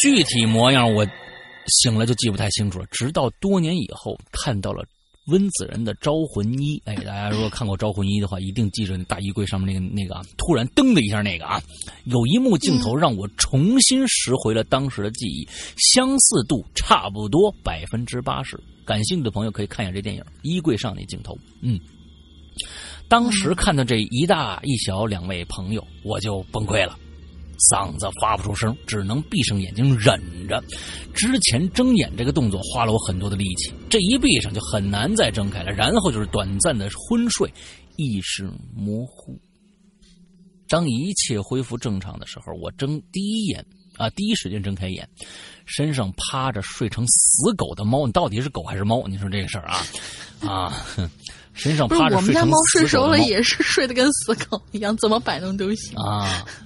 具体模样我醒了就记不太清楚了，直到多年以后看到了。温子仁的《招魂衣》，哎，大家如果看过《招魂衣》的话，一定记着大衣柜上面那个那个啊，突然噔的一下那个啊，有一幕镜头让我重新拾回了当时的记忆，相似度差不多百分之八十。感兴趣的朋友可以看一下这电影《衣柜上那镜头》。嗯，当时看到这一大一小两位朋友，我就崩溃了。嗓子发不出声，只能闭上眼睛忍着。之前睁眼这个动作花了我很多的力气，这一闭上就很难再睁开了。然后就是短暂的昏睡，意识模糊。当一切恢复正常的时候，我睁第一眼啊，第一时间睁开眼，身上趴着睡成死狗的猫。你到底是狗还是猫？你说这个事儿啊啊，身上趴着睡成死狗的猫。我们家猫睡熟了也是睡得跟死狗一样，怎么摆弄都行啊。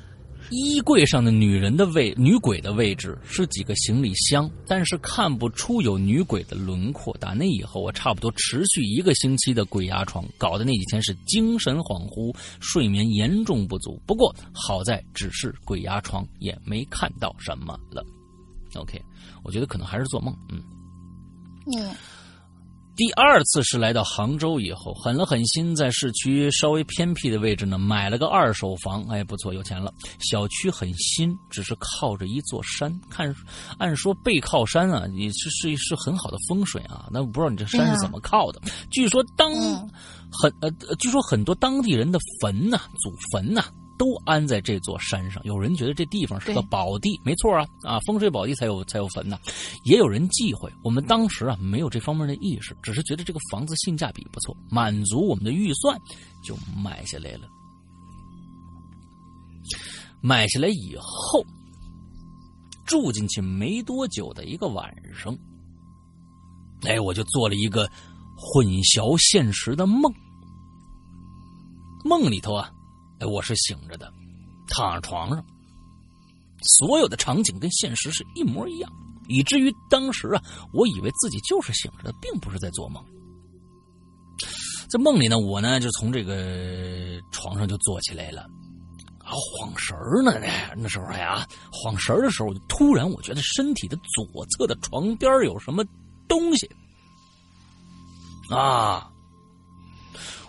衣柜上的女人的位女鬼的位置是几个行李箱，但是看不出有女鬼的轮廓。打那以后，我差不多持续一个星期的鬼压床，搞得那几天是精神恍惚，睡眠严重不足。不过好在只是鬼压床，也没看到什么了。OK，我觉得可能还是做梦。嗯，嗯。第二次是来到杭州以后，狠了狠心，在市区稍微偏僻的位置呢，买了个二手房。哎，不错，有钱了。小区很新，只是靠着一座山。看，按说背靠山啊，你是是是很好的风水啊。那不知道你这山是怎么靠的？据说当很呃，据说很多当地人的坟呐，祖坟呐。都安在这座山上，有人觉得这地方是个宝地，没错啊啊，风水宝地才有才有坟呢。也有人忌讳，我们当时啊没有这方面的意识，只是觉得这个房子性价比不错，满足我们的预算，就买下来了。买下来以后，住进去没多久的一个晚上，哎，我就做了一个混淆现实的梦，梦里头啊。哎，我是醒着的，躺在床上，所有的场景跟现实是一模一样，以至于当时啊，我以为自己就是醒着的，并不是在做梦。在梦里呢，我呢就从这个床上就坐起来了，啊，晃神儿呢，那那时候呀，晃神儿的时候，突然我觉得身体的左侧的床边有什么东西，啊。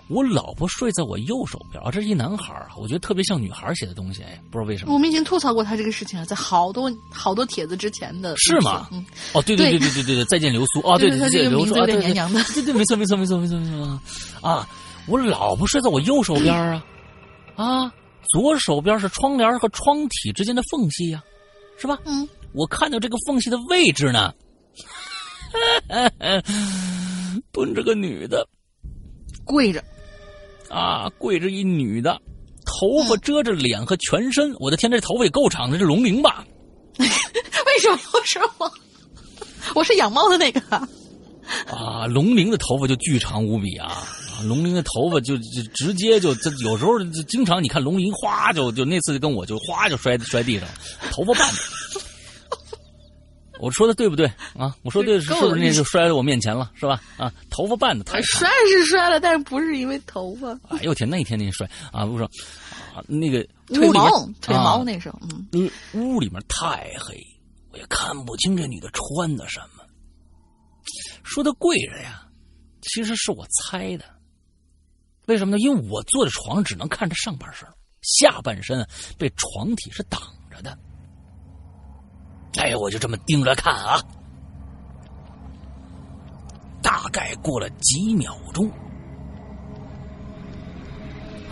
我老婆睡在我右手边，这是一男孩我觉得特别像女孩写的东西，哎，不知道为什么。我们已经吐槽过他这个事情了，在好多好多帖子之前的。是吗？嗯。哦，对对对对对对对，再见流苏啊，对对对，流苏啊，对对对对，没错没错没错没错没错啊！我老婆睡在我右手边啊，啊，左手边是窗帘和窗体之间的缝隙呀，是吧？嗯。我看到这个缝隙的位置呢，蹲着个女的，跪着。啊，跪着一女的，头发遮着脸和全身。我的天，这头发也够长的，这龙鳞吧？为什么又是我？我是养猫的那个。啊，龙鳞的头发就巨长无比啊！龙鳞的头发就就直接就这，有时候就经常你看龙鳞哗就就那次就跟我就哗就摔摔地上，头发瓣。我说的对不对啊？我说对是不是那就摔在我面前了是吧？啊，头发绊的太摔是摔了，但是不是因为头发。哎呦天，那天那摔啊，不是啊，那个腿毛腿毛那时候，嗯，屋里面太黑，我也看不清这女的穿的什么。说她跪着呀，其实是我猜的。为什么呢？因为我坐在床上只能看着上半身，下半身被床体是挡着的。哎，我就这么盯着看啊，大概过了几秒钟，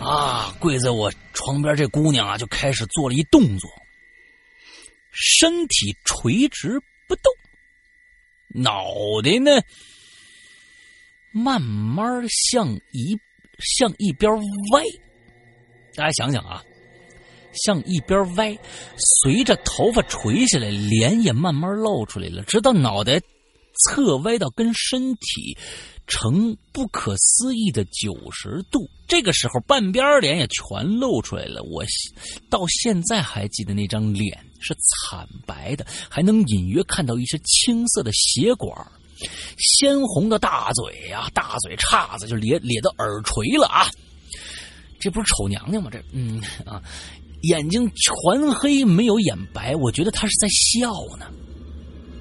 啊，跪在我床边这姑娘啊，就开始做了一动作，身体垂直不动，脑袋呢，慢慢向一向一边歪，大家想想啊。向一边歪，随着头发垂下来，脸也慢慢露出来了，直到脑袋侧歪到跟身体呈不可思议的九十度。这个时候，半边脸也全露出来了。我到现在还记得那张脸是惨白的，还能隐约看到一些青色的血管。鲜红的大嘴呀，大嘴叉子就咧咧到耳垂了啊！这不是丑娘娘吗？这嗯啊，眼睛全黑，没有眼白，我觉得他是在笑呢。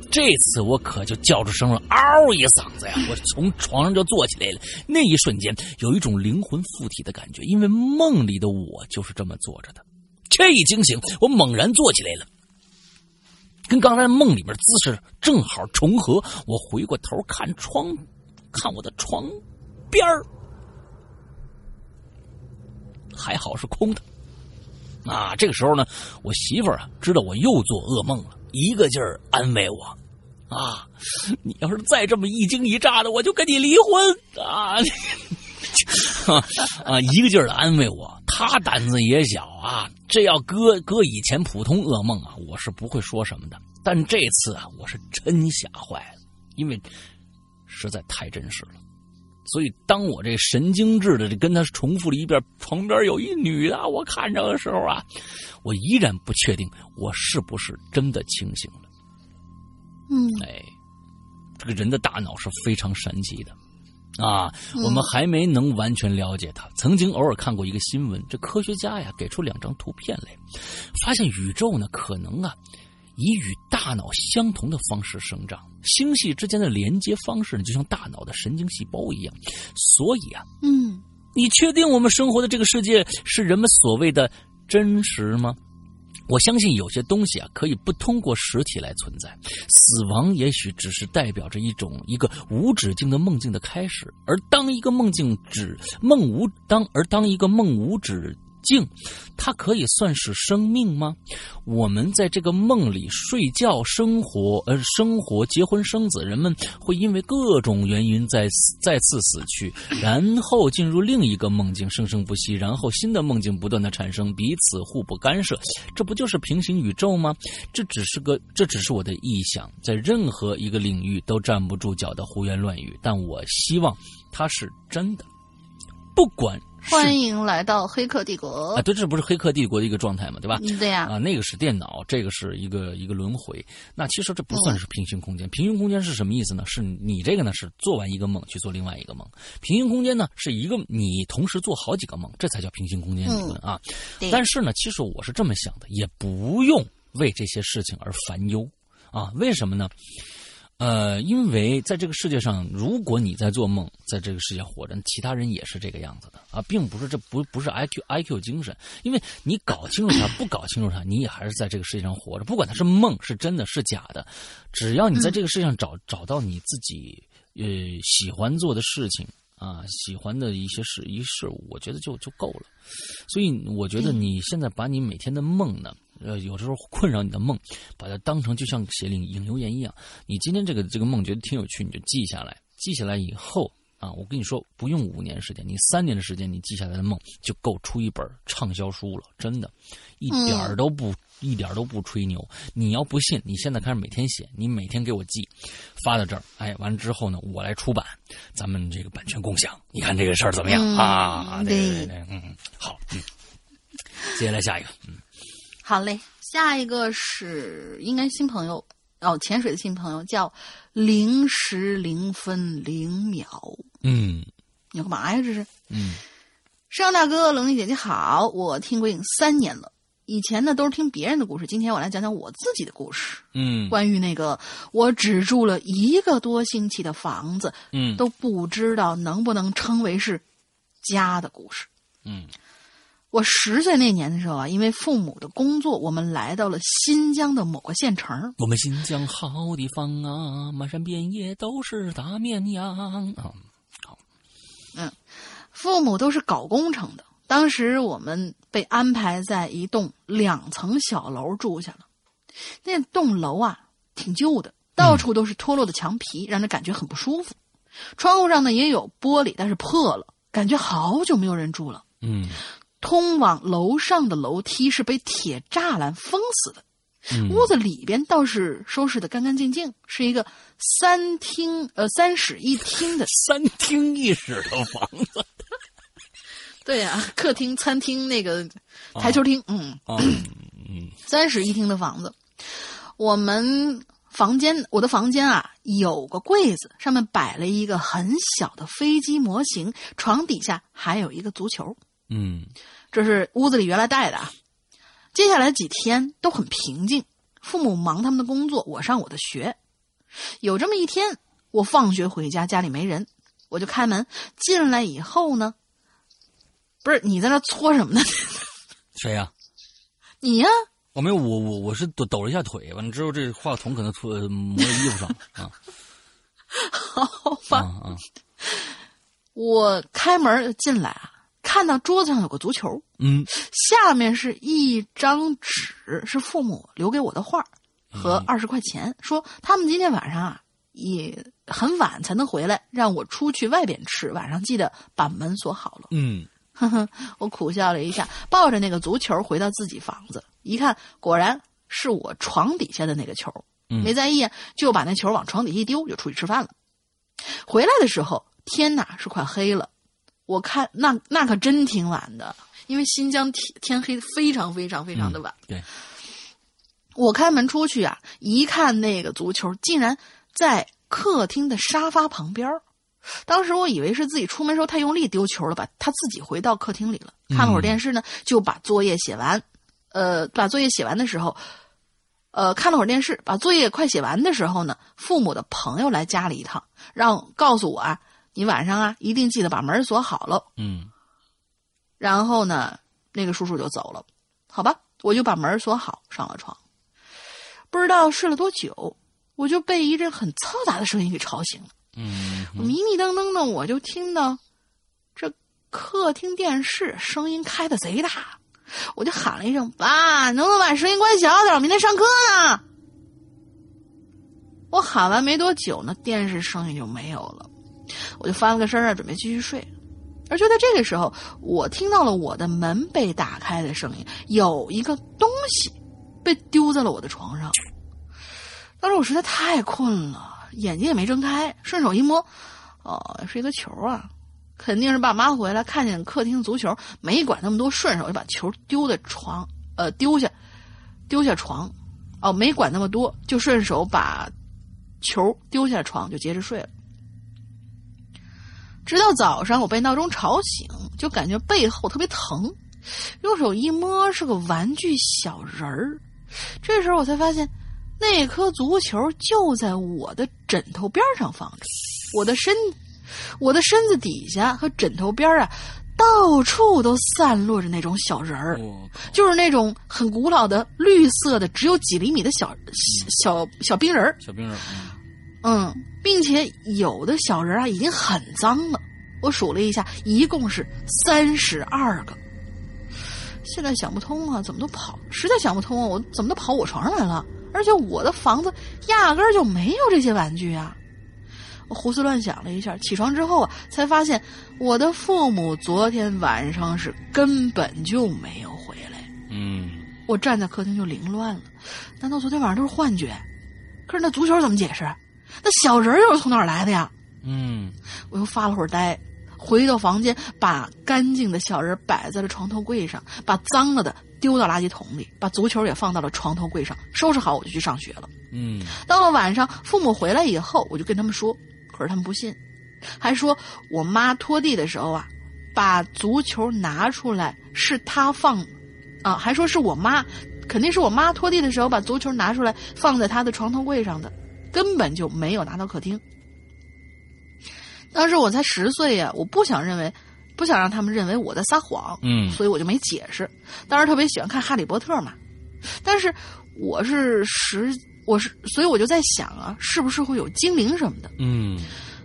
这次我可就叫出声了，嗷一嗓子呀！我从床上就坐起来了。那一瞬间，有一种灵魂附体的感觉，因为梦里的我就是这么坐着的。这一惊醒，我猛然坐起来了。跟刚才梦里面姿势正好重合，我回过头看窗，看我的床边还好是空的。啊，这个时候呢，我媳妇儿啊知道我又做噩梦了，一个劲儿安慰我，啊，你要是再这么一惊一乍的，我就跟你离婚啊。啊！一个劲儿的安慰我，他胆子也小啊。这要搁搁以前普通噩梦啊，我是不会说什么的。但这次啊，我是真吓坏了，因为实在太真实了。所以当我这神经质的跟他重复了一遍，旁边有一女的，我看着的时候啊，我依然不确定我是不是真的清醒了。嗯，哎，这个人的大脑是非常神奇的。啊，我们还没能完全了解它。曾经偶尔看过一个新闻，这科学家呀给出两张图片来，发现宇宙呢可能啊以与大脑相同的方式生长，星系之间的连接方式呢就像大脑的神经细胞一样。所以啊，嗯，你确定我们生活的这个世界是人们所谓的真实吗？我相信有些东西啊，可以不通过实体来存在。死亡也许只是代表着一种一个无止境的梦境的开始，而当一个梦境止梦无当，而当一个梦无止。境，它可以算是生命吗？我们在这个梦里睡觉、生活，呃，生活、结婚、生子，人们会因为各种原因再次再次死去，然后进入另一个梦境，生生不息，然后新的梦境不断的产生，彼此互不干涉，这不就是平行宇宙吗？这只是个，这只是我的臆想，在任何一个领域都站不住脚的胡言乱语，但我希望它是真的，不管。欢迎来到《黑客帝国》啊！对，这不是《黑客帝国》的一个状态嘛，对吧？对呀。啊，那个是电脑，这个是一个一个轮回。那其实这不算是平行空间。平行空间是什么意思呢？是你这个呢是做完一个梦去做另外一个梦。平行空间呢是一个你同时做好几个梦，这才叫平行空间理论啊。但是呢，其实我是这么想的，也不用为这些事情而烦忧啊。为什么呢？呃，因为在这个世界上，如果你在做梦，在这个世界活着，其他人也是这个样子的啊，并不是这不不是 I Q I Q 精神，因为你搞清楚它，不搞清楚它，你也还是在这个世界上活着，不管它是梦是真的是假的，只要你在这个世界上找找到你自己呃喜欢做的事情啊，喜欢的一些事一事物，我觉得就就够了。所以我觉得你现在把你每天的梦呢。呃，有时候困扰你的梦，把它当成就像写领引留言一样。你今天这个这个梦觉得挺有趣，你就记下来。记下来以后啊，我跟你说，不用五年时间，你三年的时间，你记下来的梦就够出一本畅销书了。真的，一点都不一点都不吹牛。你要不信，你现在开始每天写，你每天给我记，发到这儿。哎，完了之后呢，我来出版，咱们这个版权共享。你看这个事儿怎么样啊？对对对，嗯，好，嗯，接下来下一个，嗯。好嘞，下一个是应该新朋友哦，潜水的新朋友叫零时零分零秒。嗯，你要干嘛呀？这是？嗯，摄阳大哥，冷丽姐姐好，我听鬼影三年了，以前呢都是听别人的故事，今天我来讲讲我自己的故事。嗯，关于那个我只住了一个多星期的房子，嗯，都不知道能不能称为是家的故事。嗯。我十岁那年的时候啊，因为父母的工作，我们来到了新疆的某个县城。我们新疆好地方啊，满山遍野都是大绵羊啊。好，嗯，父母都是搞工程的。当时我们被安排在一栋两层小楼住下了。那栋楼啊，挺旧的，到处都是脱落的墙皮，让人感觉很不舒服。窗户上呢也有玻璃，但是破了，感觉好久没有人住了。嗯。通往楼上的楼梯是被铁栅栏封死的，嗯屋子里边倒是收拾的干干净净，是一个三厅呃三室一厅的。三厅一室的房子 对呀、客厅、餐厅那个台球厅，嗯 三室一厅的房子。我们房间，我的房间啊，有个柜子，上面摆了一个很小的飞机模型，床底下还有一个足球。嗯这是屋子里原来带的啊。接下来几天都很平静，父母忙他们的工作，我上我的学。有这么一天，我放学回家，家里没人，我就开门进来以后呢，不是你在那搓什么呢？谁呀、你呀、我没有，我我我是抖抖了一下腿，完了之后这话筒可能搓磨在衣服上 啊好啊吧。啊！我开门进来啊，看到桌子上有个足球，嗯。下面是一张纸，是父母留给我的画儿和二十块钱，说他们今天晚上啊也很晚才能回来，让我出去外边吃，晚上记得把门锁好了。嗯。呵呵，我苦笑了一下，抱着那个足球回到自己房子，一看果然是我床底下的那个球，嗯。没在意啊，就把那球往床底下一丢，就出去吃饭了。回来的时候，天呐是快黑了，我看那那可真挺晚的，因为新疆天天黑非常非常非常的晚。对，我开门出去啊，一看那个足球竟然在客厅的沙发旁边儿当时我以为是自己出门时候太用力丢球了，吧他自己回到客厅里了。看了会儿电视呢，就把作业写完。呃，把作业写完的时候，呃，看了会儿电视，把作业快写完的时候呢，父母的朋友来家里一趟，让告诉我啊，你晚上啊一定记得把门锁好喽。嗯然后呢，那个叔叔就走了，好吧，我就把门锁好，上了床。不知道睡了多久，我就被一阵很嘈杂的声音给吵醒了。嗯我迷迷瞪瞪的，我就听到这客厅电视声音开的贼大，我就喊了一声：“爸，能不能把声音关小点？我明天上课呢。”我喊完没多久呢，电视声音就没有了，我就翻了个身啊，准备继续睡。而就在这个时候，我听到了我的门被打开的声音，有一个东西被丢在了我的床上。当时我实在太困了，眼睛也没睁开，顺手一摸，哦，是一个球啊！肯定是爸妈回来看见客厅足球，没管那么多，顺手就把球丢在床，呃，丢下，丢下床，哦，没管那么多，就顺手把球丢下床，就接着睡了。直到早上，我被闹钟吵醒，就感觉背后特别疼，用手一摸是个玩具小人儿。这时候我才发现，那颗足球就在我的枕头边上放着，我的身，我的身子底下和枕头边啊，到处都散落着那种小人儿，就是那种很古老的绿色的，只有几厘米的小小小冰人儿。小冰人儿，嗯嗯，并且有的小人啊已经很脏了，我数了一下，一共是三十二个。现在想不通啊，怎么都跑？实在想不通啊，我怎么都跑我床上来了？而且我的房子压根儿就没有这些玩具啊！我胡思乱想了一下，起床之后啊，才发现我的父母昨天晚上是根本就没有回来。嗯我站在客厅就凌乱了，难道昨天晚上都是幻觉？可是那足球怎么解释？那小人又是从哪儿来的呀？嗯我又发了会儿呆，回到房间，把干净的小人摆在了床头柜上，把脏了的丢到垃圾桶里，把足球也放到了床头柜上，收拾好我就去上学了。嗯到了晚上，父母回来以后，我就跟他们说，可是他们不信，还说我妈拖地的时候啊，把足球拿出来是她放，啊，还说是我妈，肯定是我妈拖地的时候把足球拿出来放在她的床头柜上的，根本就没有拿到客厅。当时我才十岁呀、我不想认为，不想让他们认为我在撒谎，嗯所以我就没解释。当时特别喜欢看《哈利波特》嘛，但是我是十，我是，所以我就在想啊，是不是会有精灵什么的？嗯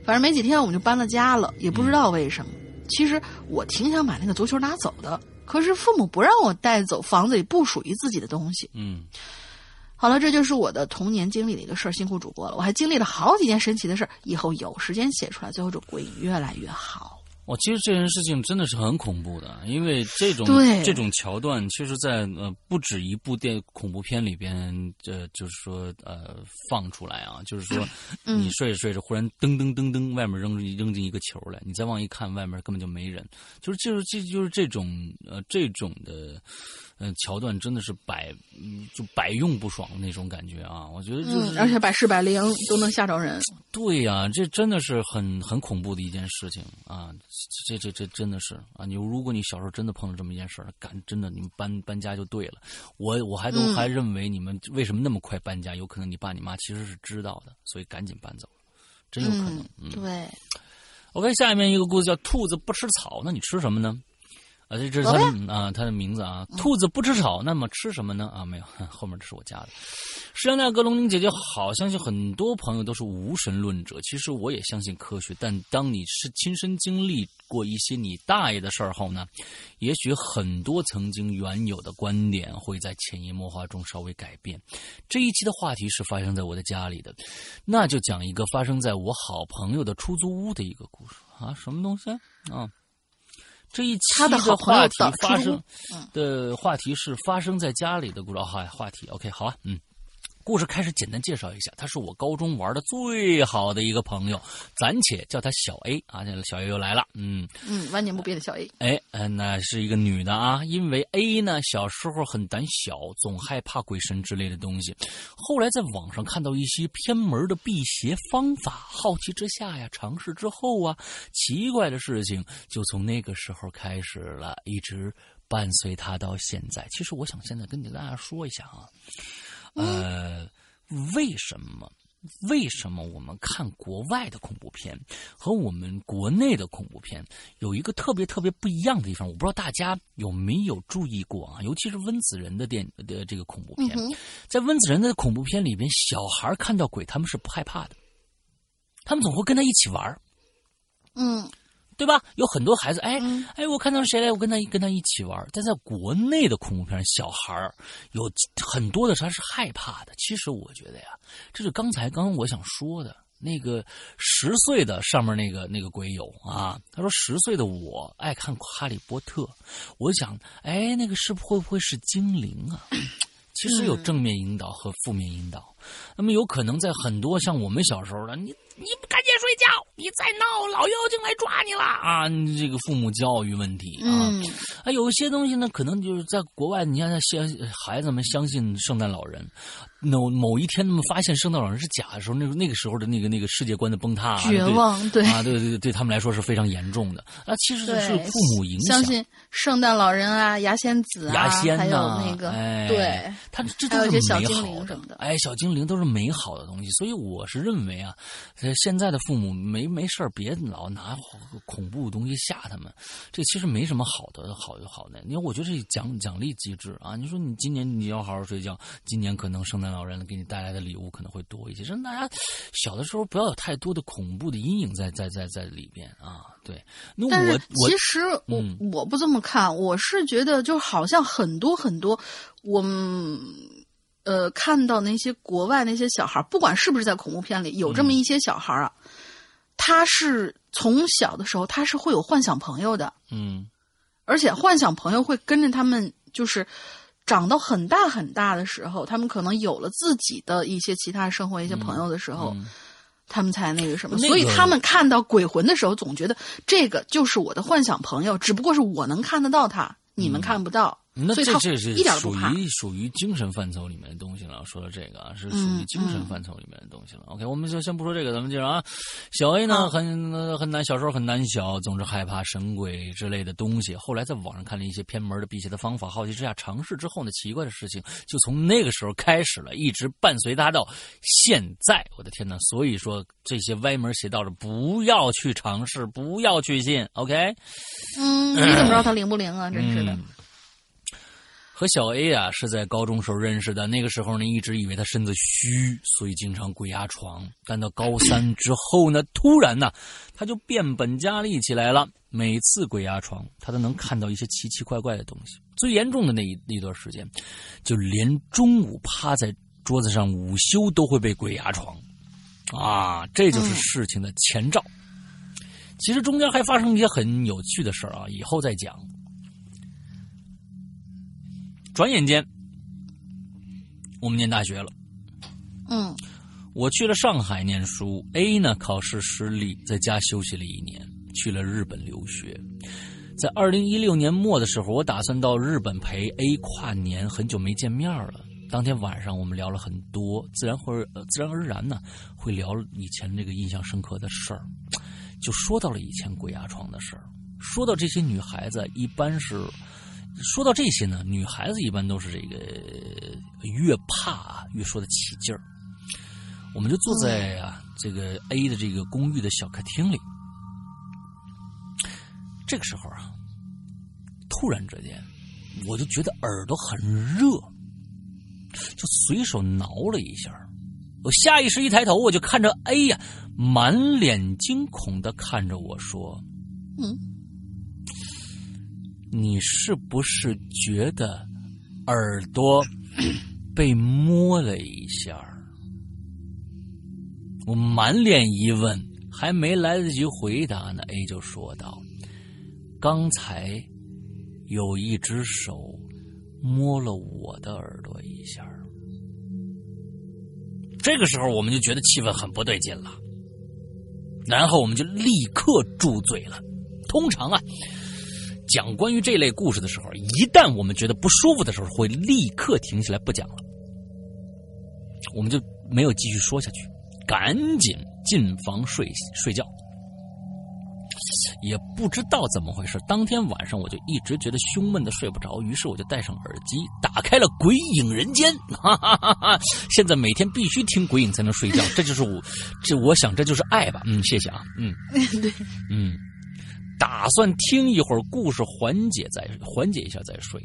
反正没几天我们就搬了家了，也不知道为什么。其实我挺想把那个足球拿走的，可是父母不让我带走房子里不属于自己的东西。嗯好了，这就是我的童年经历的一个事儿，辛苦主播了。我还经历了好几件神奇的事儿，以后有时间写出来，最后这鬼越来越好。哦，其实这件事情真的是很恐怖的，因为这种这种桥段，其实在呃不止一部电恐怖片里边，呃，就是说呃放出来啊，就是说嗯你睡着睡着，忽然噔噔噔噔，外面扔扔进一个球来，你再往一看，外面根本就没人，就是就是这就是这种呃这种的呃桥段，真的是百嗯就百用不爽的那种感觉啊，我觉得就是、嗯，而且百试百灵都能吓着人。对呀、这真的是很很恐怖的一件事情啊！这这这真的是啊！你如果你小时候真的碰到这么一件事儿，赶真的你们搬搬家就对了。我我还都嗯还认为你们为什么那么快搬家？有可能你爸你妈其实是知道的，所以赶紧搬走了，真有可能。嗯对，OK，下面一个故事叫“兔子不吃草”，那你吃什么呢？啊，这这是他的啊，他的名字啊，兔子不吃草，那么吃什么呢？啊，没有，后面这是我加的。石羊大哥、龙玲姐姐好，相信很多朋友都是无神论者。其实我也相信科学，但当你是亲身经历过一些你大爷的事儿后呢，也许很多曾经原有的观点会在潜移默化中稍微改变。这一期的话题是发生在我的家里的，那就讲一个发生在我好朋友的出租屋的一个故事啊，什么东西啊？这一期的话题发生 的话题是发生在家里的故事。哦，话题 OK，好啊，嗯。故事开始，简单介绍一下，他是我高中玩的最好的一个朋友，暂且叫他小 A 啊。这小 A 又来了，嗯，嗯，万年不变的小 A。哎，嗯那是一个女的啊，因为 A 呢小时候很胆小，总害怕鬼神之类的东西。后来在网上看到一些偏门的辟邪方法，好奇之下呀，尝试之后啊，奇怪的事情就从那个时候开始了，一直伴随他到现在。其实我想现在跟大家说一下啊，呃，为什么？为什么我们看国外的恐怖片和我们国内的恐怖片有一个特别特别不一样的地方？我不知道大家有没有注意过啊？尤其是温子仁的电的这个恐怖片，在温子仁的恐怖片里边，小孩看到鬼他们是不害怕的，他们总会跟他一起玩儿嗯对吧？有很多孩子，哎嗯哎，我看到谁来，我跟他跟他一起玩。但在国内的恐怖片，小孩儿有很多的他是害怕的。其实我觉得呀，这是刚才刚刚我想说的那个十岁的上面那个那个鬼友啊，他说十岁的我爱看《哈利波特》，我想，哎，那个是会不会是精灵啊？其实有正面引导和负面引导。那么有可能在很多像我们小时候的，你你不赶紧睡觉，你再闹，老妖精来抓你了啊！你这个父母教育问题啊，嗯啊，有一些东西呢，可能就是在国外，你看相孩子们相信圣诞老人，某某一天他们发现圣诞老人是假的时候，那个那个时候的那个那个世界观的崩塌、啊，绝望对啊，对对对，对他们来说是非常严重的啊。其实对是父母影响相，信圣诞老人啊、牙仙子啊，牙仙还有那个、哎对，他这都是有些小精美好灵什么的哎，小精灵都是美好的东西，所以我是认为啊，呃现在的父母没没事儿别老拿恐怖的东西吓他们，这其实没什么好的好的好的。因为我觉得这奖奖励机制啊，你说你今年你要好好睡觉，今年可能圣诞老人给你带来的礼物可能会多一些，让大家小的时候不要有太多的恐怖的阴影在在在在里边啊。对，那但是其实我、嗯我不这么看，我是觉得就好像很多很多我们。呃，看到那些国外那些小孩，不管是不是在恐怖片里，有这嗯么一些小孩啊，他是从小的时候他是会有幻想朋友的，嗯而且幻想朋友会跟着他们，就是长到很大很大的时候，他们可能有了自己的一些其他生活、一些朋友的时候，嗯他们才那个什么。那个所以他们看到鬼魂的时候，总觉得这个就是我的幻想朋友，只不过是我能看得到他，你们看不到。那这这是。属于属于精神范畴里面的东西了。说到这个啊，是属于嗯精神范畴里面的东西了。OK，我们就先不说这个，咱们接着啊。小 A 呢，好很呃很难，小时候很胆小，总是害怕神鬼之类的东西。后来在网上看了一些偏门的辟邪的方法，好奇之下尝试之后呢，奇怪的事情就从那个时候开始了，一直伴随他到现在。我的天呐！所以说这些歪门邪道的不要去尝试，不要去信。OK。嗯，你怎么知道他灵不灵啊？真是的。嗯和小 A 啊是在高中时候认识的，那个时候呢一直以为他身子虚，所以经常鬼压床。但到高三之后呢，突然呢他就变本加厉起来了。每次鬼压床，他都能看到一些奇奇怪怪的东西。最严重的那一那段时间，就连中午趴在桌子上午休都会被鬼压床。啊，这就是事情的前兆。其实中间还发生一些很有趣的事儿啊，以后再讲。转眼间，我们念大学了。嗯我去了上海念书，A 呢考试失利，在家休息了一年，去了日本留学。在二零一六年末的时候，我打算到日本陪 A 跨年，很久没见面了。当天晚上我们聊了很多，自然会呃自然而然呢会聊以前这个印象深刻的事儿，就说到了以前鬼压床的事儿。说到这些女孩子，一般是说到这些呢，女孩子一般都是这个越怕啊越说的起劲儿。我们就坐在啊这个 A 的这个公寓的小客厅里。这个时候啊，突然之间，我就觉得耳朵很热，就随手挠了一下。我下意识一抬头，我就看着 A 呀，满脸惊恐的看着我说嗯，：“你是不是觉得耳朵 被摸了一下？”我满脸疑问，还没来得及回答呢，A 就说道：“刚才有一只手摸了我的耳朵一下。”这个时候，我们就觉得气氛很不对劲了，然后我们就立刻住嘴了。通常啊，讲关于这类故事的时候，一旦我们觉得不舒服的时候，会立刻停下来不讲了，我们就没有继续说下去。赶紧进房睡睡觉。也不知道怎么回事，当天晚上我就一直觉得胸闷的睡不着，于是我就戴上耳机，打开了《鬼影人间》，哈哈哈哈！现在每天必须听鬼影才能睡觉，这就是我，这我想这就是爱吧。嗯，谢谢啊，嗯，对，嗯，打算听一会儿故事，缓解再缓解一下再睡。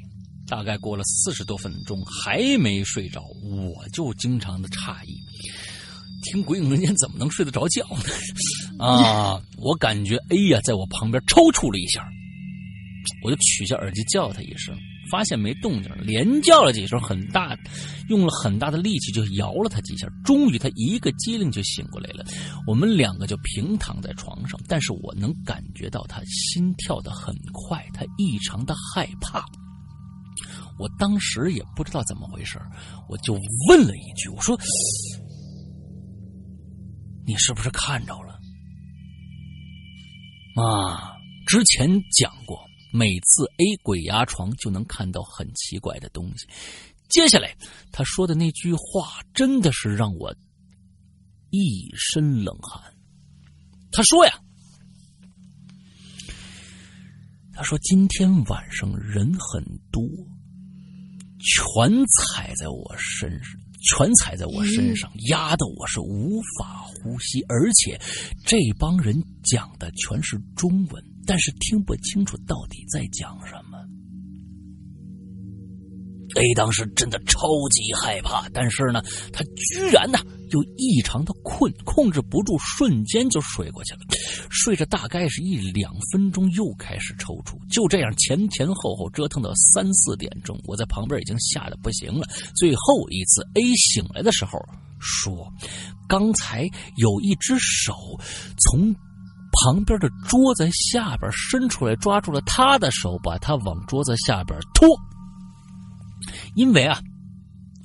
大概过了四十多分钟还没睡着，我就经常的诧异。听《鬼影人间》怎么能睡得着觉呢？啊！我感觉 A 呀、在我旁边抽搐了一下，我就取下耳机叫他一声，发现没动静，连叫了几声，很大，用了很大的力气就摇了他几下，终于他一个机灵就醒过来了。我们两个就平躺在床上，但是我能感觉到他心跳的很快，他异常的害怕。我当时也不知道怎么回事，我就问了一句：“我说。”你是不是看着了？啊，之前讲过，每次 A 鬼压床就能看到很奇怪的东西。接下来他说的那句话真的是让我一身冷汗。他说呀，他说今天晚上人很多，全踩在我身上。全踩在我身上，压得我是无法呼吸，而且这帮人讲的全是中文，但是听不清楚到底在讲什么。A 当时真的超级害怕，但是呢，他居然呢又异常的困，控制不住，瞬间就睡过去了。睡着大概是一两分钟，又开始抽搐，就这样前前后后折腾到三四点钟，我在旁边已经吓得不行了。最后一次 A 醒来的时候说，刚才有一只手从旁边的桌子下边伸出来，抓住了他的手，把他往桌子下边拖。因为啊，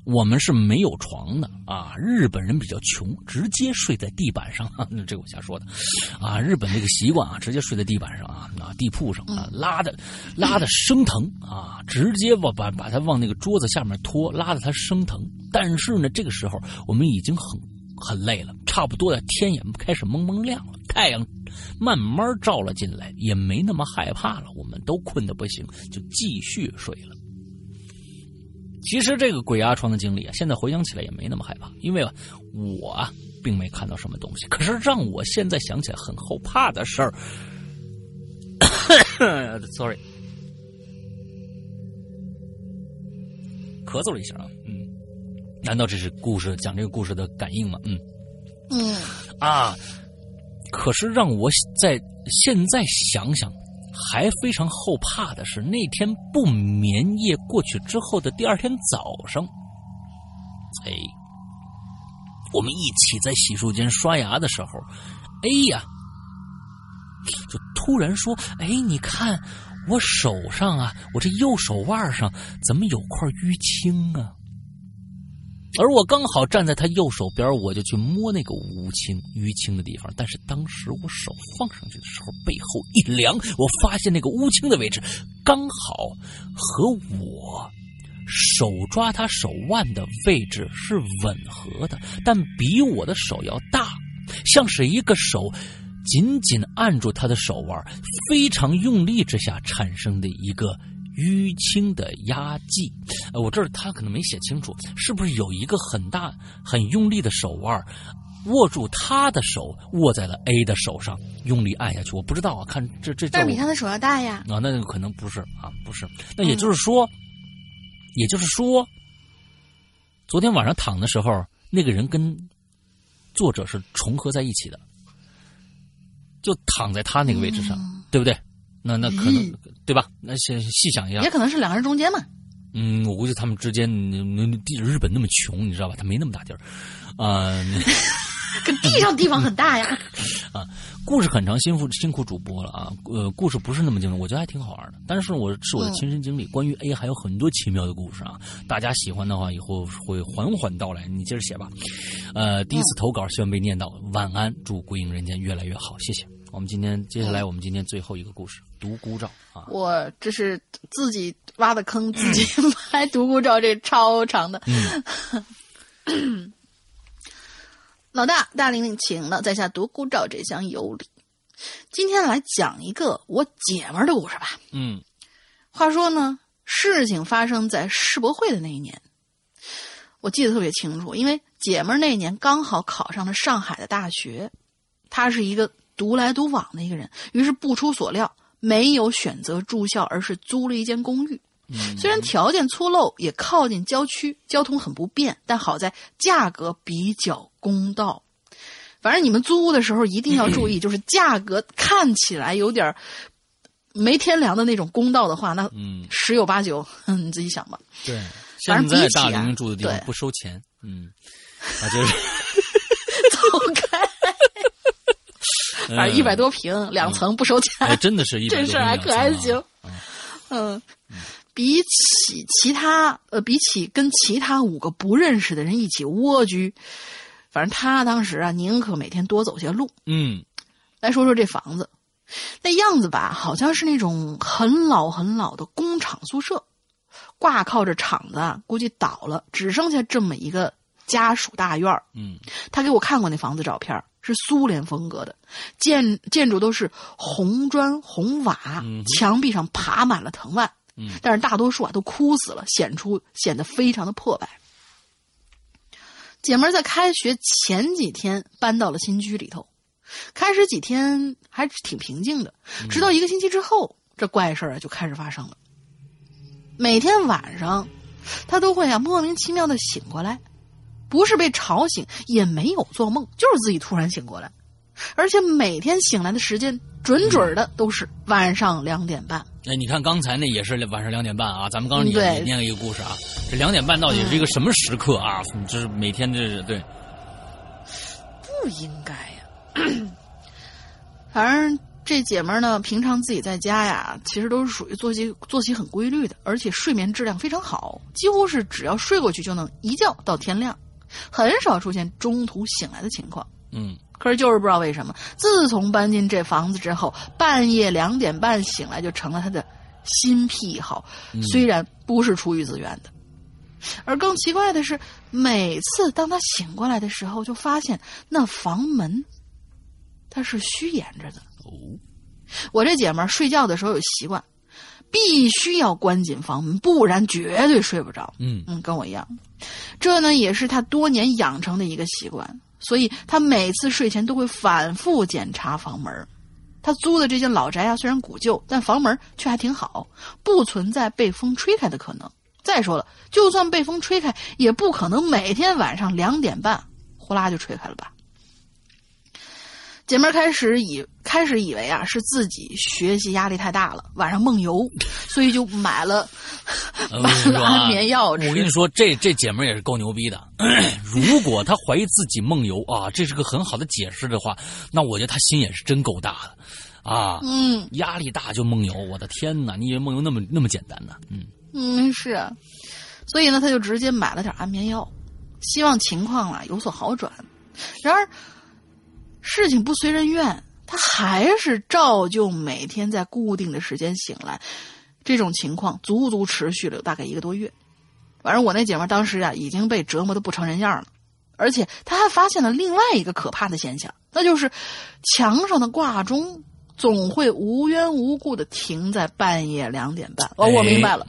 我们是没有床的啊，日本人比较穷，直接睡在地板上。那这我瞎说的 啊，日本这个习惯啊，直接睡在地板上啊，啊地铺上啊，拉的拉的生疼啊，直接往把把他往那个桌子下面拖，拉的他生疼。但是呢，这个时候我们已经很很累了，差不多的天也开始蒙蒙亮了，太阳慢慢照了进来，也没那么害怕了。我们都困得不行，就继续睡了。其实这个鬼压床的经历啊，现在回想起来也没那么害怕，因为，我并没看到什么东西。可是让我现在想起来很后怕的事儿，sorry，咳嗽了一下啊，嗯，难道这是故事讲这个故事的感应吗？嗯嗯啊，可是让我在现在想想。还非常后怕的是，那天不眠夜过去之后的第二天早上，哎，我们一起在洗漱间刷牙的时候哎呀就突然说：“哎，你看我手上啊，我这右手腕上怎么有块淤青啊？”而我刚好站在他右手边，我就去摸那个乌青淤青的地方。但是当时我手放上去的时候，背后一凉，我发现那个乌青的位置刚好和我手抓他手腕的位置是吻合的，但比我的手要大，像是一个手紧紧按住他的手腕，非常用力之下产生的一个。淤青的压迹，呃，我这儿他可能没写清楚，是不是有一个很大、很用力的手腕握住他的手，握在了 A 的手上，用力按下去？我不知道啊，看这这，但是比他的手要大呀。啊，那可能不是啊，不是。那也就是说，也就是说，昨天晚上躺的时候，那个人跟作者是重合在一起的，就躺在他那个位置上，对不对？那那可能对吧？那细细想一下，也可能是两个人中间嘛。嗯，我估计他们之间，那地日本那么穷，你知道吧？他没那么大地儿，啊，可地上地方很大呀。啊，故事很长，辛苦辛苦主播了啊。呃，故事不是那么精彩，我觉得还挺好玩的。但是我是我的亲身经历，关于 A 还有很多奇妙的故事啊。大家喜欢的话，以后会缓缓道来。你接着写吧。呃，第一次投稿，希望被念到。晚安，祝《归隐人间》越来越好，谢谢。我们今天接下来，我们今天最后一个故事《独孤照》啊！我这是自己挖的坑，自己埋独孤照，这超长的。老大大玲玲请了，在下独孤照这厢有礼。今天来讲一个我姐们儿的故事吧。嗯，话说呢，事情发生在世博会的那一年，我记得特别清楚，因为姐们儿那年刚好考上了上海的大学，她是一个。独来独往的一个人，于是不出所料，没有选择住校，而是租了一间公寓。虽然条件粗陋，也靠近郊区，交通很不便，但好在价格比较公道。反正你们租屋的时候一定要注意，就是价格看起来有点没天良的那种公道的话，那十有八九，你自己想吧。对，现在大龄住的地方不收钱，嗯，啊就是。反正一百多平，两层不收钱，真的是一这事儿还可还行。嗯，比起其他，呃，比起跟其他五个不认识的人一起蜗居，反正他当时啊，宁可每天多走些路。嗯，来说说这房子，那样子吧，好像是那种很老很老的工厂宿舍，挂靠着厂子，估计倒了，只剩下这么一个家属大院嗯，他给我看过那房子照片。是苏联风格的建建筑，都是红砖红瓦，墙壁上爬满了藤蔓。嗯，但是大多数啊都枯死了，显出显得非常的破败。姐们儿在开学前几天搬到了新居里头，开始几天还挺平静的，直到一个星期之后，这怪事儿啊就开始发生了。每天晚上，她都会啊莫名其妙的醒过来。不是被吵醒，也没有做梦，就是自己突然醒过来，而且每天醒来的时间准准的都是晚上两点半。哎，你看刚才那也是晚上两点半啊，咱们刚刚也念了一个故事啊，这两点半到底是一个什么时刻啊？这是每天这是对，不应该呀。反正这姐们呢，平常自己在家呀，其实都是属于作息作息很规律的，而且睡眠质量非常好，几乎是只要睡过去就能一觉到天亮。很少出现中途醒来的情况，嗯，可是就是不知道为什么，自从搬进这房子之后，半夜两点半醒来就成了他的新癖好。虽然不是出于自愿的，而更奇怪的是，每次当他醒过来的时候，就发现那房门，它是虚掩着的。哦，我这姐们儿睡觉的时候有习惯。必须要关紧房门，不然绝对睡不着。嗯嗯，跟我一样，这呢也是他多年养成的一个习惯，所以他每次睡前都会反复检查房门。他租的这间老宅啊，虽然古旧，但房门却还挺好，不存在被风吹开的可能。再说了，就算被风吹开，也不可能每天晚上两点半呼啦就吹开了吧。姐妹开始以开始以为啊是自己学习压力太大了，晚上梦游，所以就买了 买了安眠药。我跟你说，这这姐妹也是够牛逼的。如果她怀疑自己梦游啊，这是个很好的解释的话，那我觉得她心也是真够大的啊，嗯压力大就梦游，我的天哪！你以为梦游那么那么简单呢？嗯嗯是啊，所以呢，她就直接买了点安眠药，希望情况啊有所好转。然而事情不随人愿，他还是照旧每天在固定的时间醒来，这种情况足足持续了有大概一个多月。反正我那姐们儿当时啊已经被折磨的不成人样了，而且她还发现了另外一个可怕的现象，那就是墙上的挂钟总会无缘无故的停在半夜两点半。哦，我哎明白了，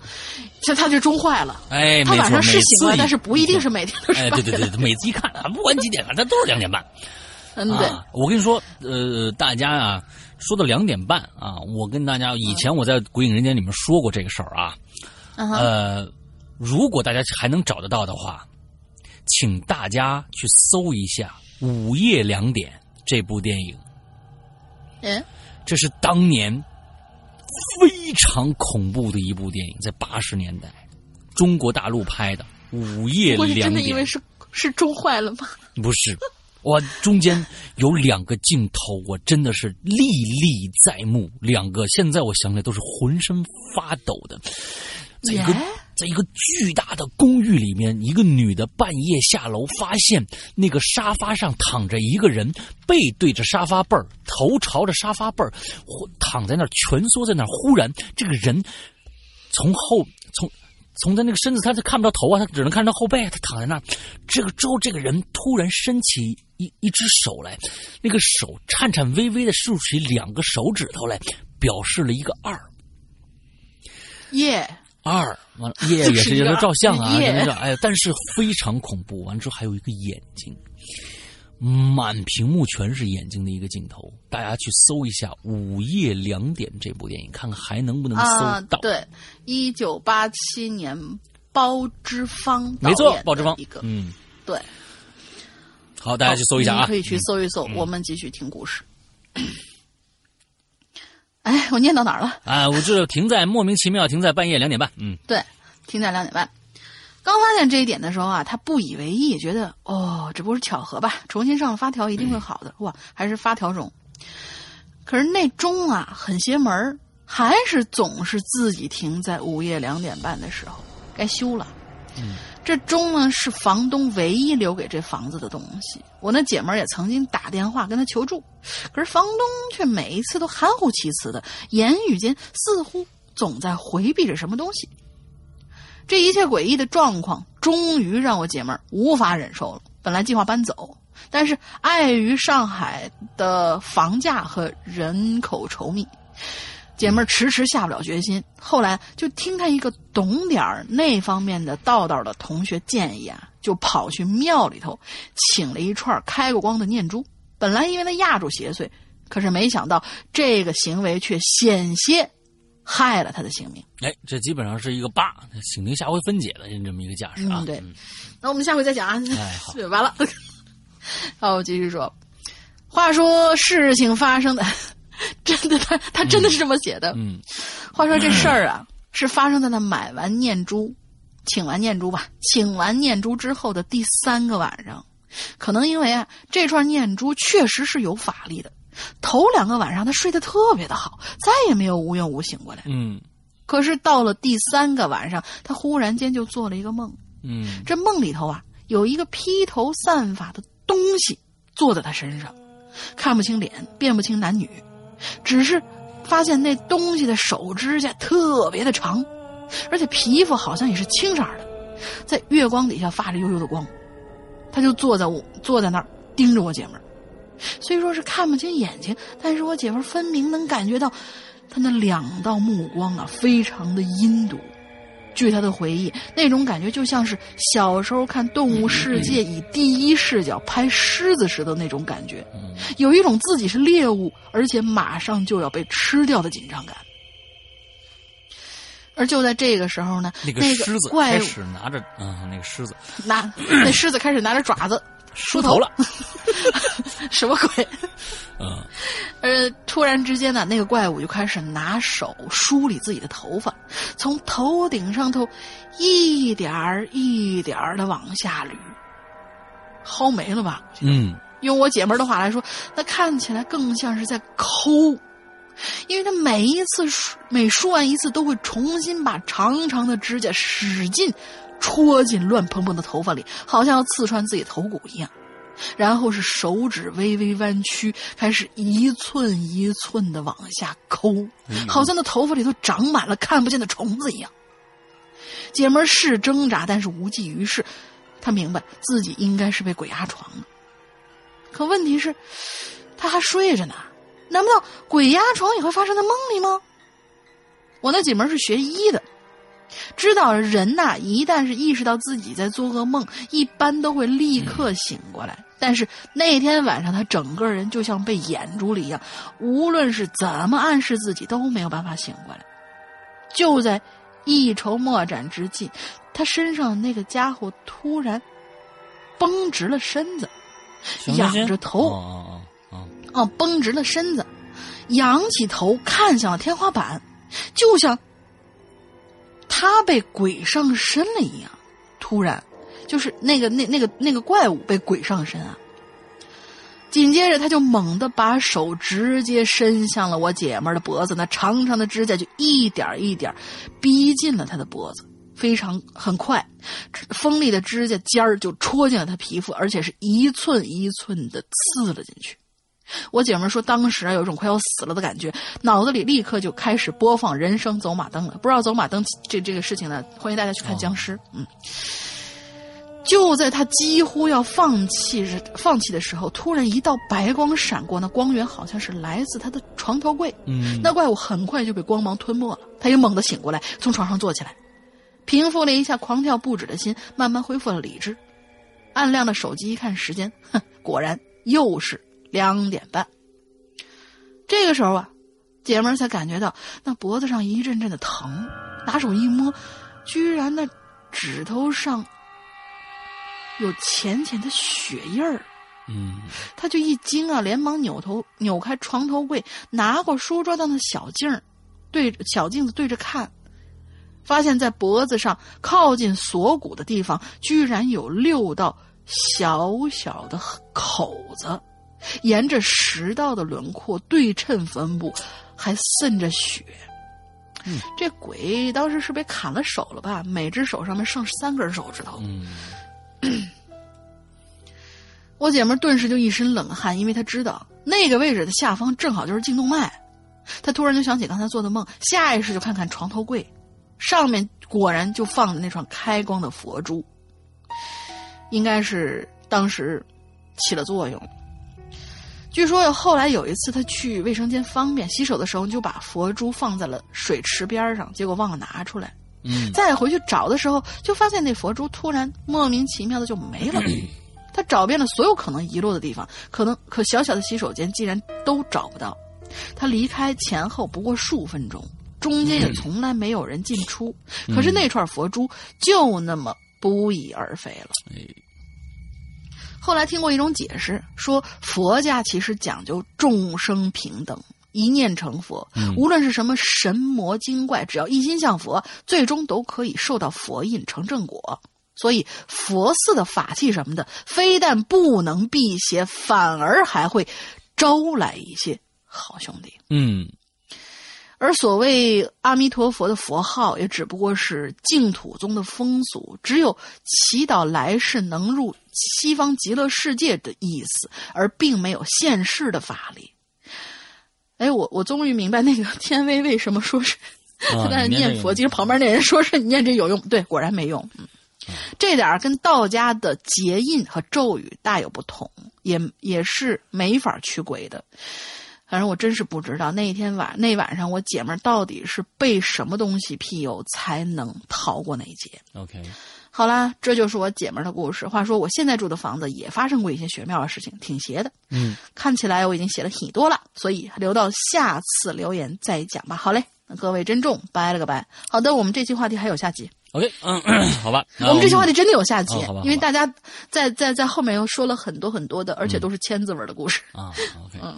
这他这钟坏了。哎，没错，他晚上是醒了，但是不一定是每天都是对对对，每次一看啊，不管几点啊，它都是两点半。嗯，对，啊，我跟你说，呃，大家啊，说到两点半啊，我跟大家以前我在《鬼影人间》里面说过这个事儿啊，嗯，呃，如果大家还能找得到的话，请大家去搜一下《午夜两点》这部电影，嗯，这是当年非常恐怖的一部电影，在八十年代，中国大陆拍的《午夜两点。真的以为》。是是钟坏了吗？不是，我中间有两个镜头，我真的是历历在目。两个现在我想起来都是浑身发抖的，在一个在一个巨大的公寓里面，一个女的半夜下楼，发现那个沙发上躺着一个人，背对着沙发背儿，头朝着沙发背儿，忽躺在那儿蜷缩在那儿。忽然，这个人从后从从他那个身子，他就看不到头啊，他只能看到后背，他躺在那儿。这个之后，这个人突然伸起一一只手来，那个手颤颤巍巍的竖起两个手指头来，表示了一个二。耶，二完了，耶 也是一个就是照相啊，夜真的是哎，但是非常恐怖。完之后还有一个眼睛，满屏幕全是眼睛的一个镜头。大家去搜一下《午夜两点》这部电影，看看还能不能啊搜到。，对，一九八七年包之芳没错演，的鲍志芳一个，嗯，对，好，大家去搜一下啊。可以去搜一搜。我们继续听故事。哎，我念到哪儿了？啊，我这停在莫名其妙停在半夜两点半。嗯，对，停在两点半。刚发现这一点的时候啊，他不以为意，觉得哦，只不过是巧合吧？重新上发条一定会好的。哇，还是发条中。可是那钟啊，很邪门儿，还是总是自己停在午夜两点半的时候，该修了。这钟呢是房东唯一留给这房子的东西。我那姐们儿也曾经打电话跟他求助，可是房东却每一次都含糊其辞的，言语间似乎总在回避着什么东西。这一切诡异的状况，终于让我姐们儿无法忍受了。本来计划搬走，但是碍于上海的房价和人口稠密，姐妹迟迟下不了决心。后来就听她一个懂点儿那方面的道道的同学建议啊，就跑去庙里头请了一串开过光的念珠。本来因为那压住邪祟，可是没想到这个行为却险些害了他的性命。哎，这基本上是一个八，请您下回分解的这么一个架势啊。嗯对那我们下回再讲啊。哎 好，完了。好，我继续说。话说事情发生的，真的，他他真的是这么写的。嗯话说这事儿啊，是发生在他买完念珠，请完念珠吧，请完念珠之后的第三个晚上。可能因为啊，这串念珠确实是有法力的，头两个晚上他睡得特别的好，再也没有无缘无醒过来。嗯可是到了第三个晚上，他忽然间就做了一个梦。嗯这梦里头啊，有一个披头散发的东西坐在他身上，看不清脸，辨不清男女，只是发现那东西的手指甲特别的长，而且皮肤好像也是青色的，在月光底下发着悠悠的光。他就坐在我坐在那儿盯着我姐们儿，虽说是看不清眼睛，但是我姐们儿分明能感觉到他那两道目光啊，非常的阴毒。据他的回忆，那种感觉就像是小时候看《动物世界》以第一视角拍狮子时的那种感觉，嗯。有一种自己是猎物，而且马上就要被吃掉的紧张感。而就在这个时候呢，那个狮子开始拿着，嗯，那个狮子。拿那狮子开始拿着爪子梳头了，什么鬼？嗯呃，突然之间呢，那个怪物就开始拿手梳理自己的头发，从头顶上头一点儿一点儿的往下捋，薅没了吧？嗯用我姐们儿的话来说，那看起来更像是在抠，因为他每一次梳每梳完一次，都会重新把长长的指甲使劲戳进乱蓬蓬的头发里，好像要刺穿自己头骨一样。然后是手指微微弯曲，开始一寸一寸的往下抠，好像那头发里头长满了看不见的虫子一样。姐们儿是挣扎，但是无济于事。她明白自己应该是被鬼压床了，可问题是，她还睡着呢。难不道鬼压床也会发生在梦里吗？我那姐们儿是学医的，知道人呐，一旦是意识到自己在做噩梦，一般都会立刻醒过来。但是那天晚上，他整个人就像被掩住了一样，无论是怎么暗示自己，都没有办法醒过来。就在一筹莫展之际，他身上那个家伙突然绷直了身子，仰着头。哦哦哦哦，绷直了身子，仰起头看向了天花板，就像他被鬼上身了一样。突然，就是那个那那个那个怪物被鬼上身啊！紧接着，他就猛地把手直接伸向了我姐们的脖子，那长长的指甲就一点一点逼近了他的脖子，非常很快，锋利的指甲尖儿就戳进了他皮肤，而且是一寸一寸的刺了进去。我姐们说，当时啊有一种快要死了的感觉，脑子里立刻就开始播放《人生走马灯》了。不知道走马灯这这个事情呢，欢迎大家去看僵尸。嗯，就在他几乎要放弃放弃的时候，突然一道白光闪过，那光源好像是来自他的床头柜。嗯，那怪物很快就被光芒吞没了。他又猛地醒过来，从床上坐起来，平复了一下狂跳不止的心，慢慢恢复了理智。暗亮的手机一看时间，哼，果然又是。两点半，这个时候啊，姐们儿才感觉到那脖子上一阵阵的疼，拿手一摸，居然那指头上有浅浅的血印儿。嗯，他就一惊啊，连忙扭头扭开床头柜，拿过书桌上的小镜儿，对小镜子对着看，发现在脖子上靠近锁骨的地方，居然有六道小小的口子。沿着食道的轮廓对称分布，还渗着血。嗯，这鬼当时是被砍了手了吧？每只手上面剩三根手指头。嗯，我姐们顿时就一身冷汗，因为她知道那个位置的下方正好就是颈动脉。她突然就想起刚才做的梦，下意识就看看床头柜，上面果然就放着那串开光的佛珠，应该是当时起了作用。据说后来有一次，他去卫生间方便洗手的时候，就把佛珠放在了水池边上，结果忘了拿出来。嗯，再回去找的时候，就发现那佛珠突然莫名其妙的就没了。他找遍了所有可能遗落的地方，可能可小小的洗手间竟然都找不到。他离开前后不过数分钟，中间也从来没有人进出。可是那串佛珠就那么不翼而飞了。后来听过一种解释，说佛家其实讲究众生平等，一念成佛。无论是什么神魔精怪，只要一心向佛，最终都可以受到佛印成正果。所以佛寺的法器什么的，非但不能辟邪，反而还会招来一些好兄弟。嗯。而所谓阿弥陀佛的佛号，也只不过是净土宗的风俗，只有祈祷来世能入西方极乐世界的意思，而并没有现世的法力。哎，我我终于明白那个天威为什么说是他 在念佛，其实旁边那人说是你念这有用，对，果然没用。嗯，这点跟道家的结印和咒语大有不同，也也是没法驱鬼的。反正我真是不知道那一天晚那晚上我姐们儿到底是被什么东西庇佑才能逃过那一劫。OK，好啦，这就是我姐们儿的故事。话说我现在住的房子也发生过一些玄妙的事情，挺邪的。嗯，看起来我已经写了很多了，所以留到下次留言再讲吧。好嘞，那各位珍重，拜了个拜。好的，我们这期话题还有下集。OK，嗯，好吧，我们这期话题真的有下集，哦好吧因为大家在在在后面又说了很多很多的，而且都是千字文的故事。啊，OK，嗯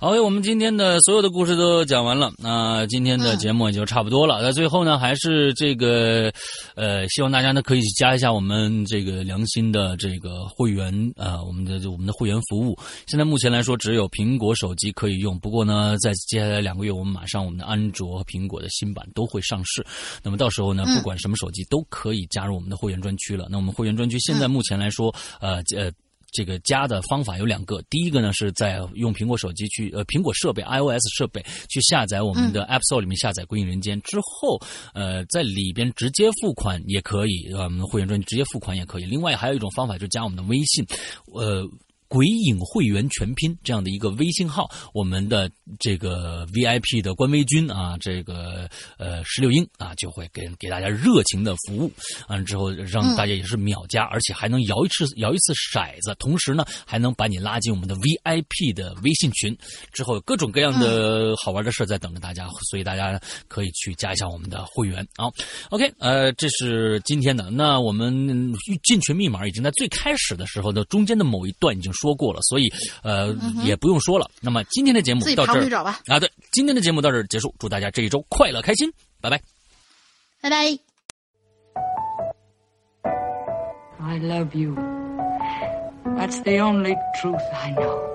OK，我们今天的所有的故事都讲完了，那今天的节目也就差不多了。那、最后呢，还是这个，呃，希望大家呢可以加一下我们这个良心的这个会员啊、呃我们的我们的会员服务。现在目前来说，只有苹果手机可以用，不过呢，在接下来两个月，我们马上我们的安卓和苹果的新版都会上市。那么到时候呢，不管什么手机都可以加入我们的会员专区了。那我们会员专区现在目前来说，呃呃。这个加的方法有两个，第一个呢是在用苹果手机去呃苹果设备 iOS 设备去下载我们的 App Store 里面下载《归隐人间》之后，呃在里边直接付款也可以，呃我们会员专辑直接付款也可以。另外还有一种方法就是加我们的微信，呃。鬼影会员全拼这样的一个微信号，我们的这个 VIP 的官微君啊，这个呃石榴英啊，就会给给大家热情的服务，完、之后让大家也是秒加，而且还能摇一次摇一次骰子，同时呢还能把你拉进我们的 VIP 的微信群，之后有各种各样的好玩的事在等着大家，所以大家可以去加一下我们的会员啊。OK，呃，这是今天的，那我们进群密码已经在最开始的时候的中间的某一段已经说过了，所以呃、也不用说了。那么今天的节目自己到这儿找吧。啊，对，今天的节目到这儿结束，祝大家这一周快乐开心，拜拜。拜拜。I love you. That's the only truth I know.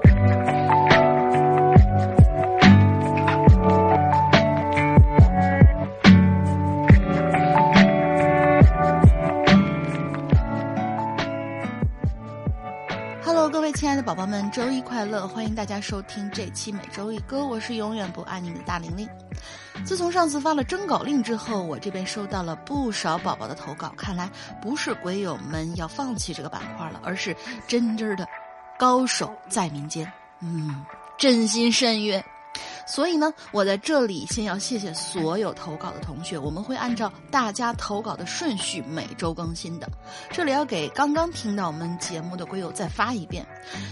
亲爱的宝宝们，周一快乐！欢迎大家收听这期每周一歌，我是永远不爱你的大玲玲。自从上次发了征稿令之后，我这边收到了不少宝宝的投稿，看来不是鬼友们要放弃这个板块了，而是真真的高手在民间。嗯，真心甚悦。所以呢，我在这里先要谢谢所有投稿的同学，我们会按照大家投稿的顺序每周更新的。这里要给刚刚听到我们节目的龟友再发一遍，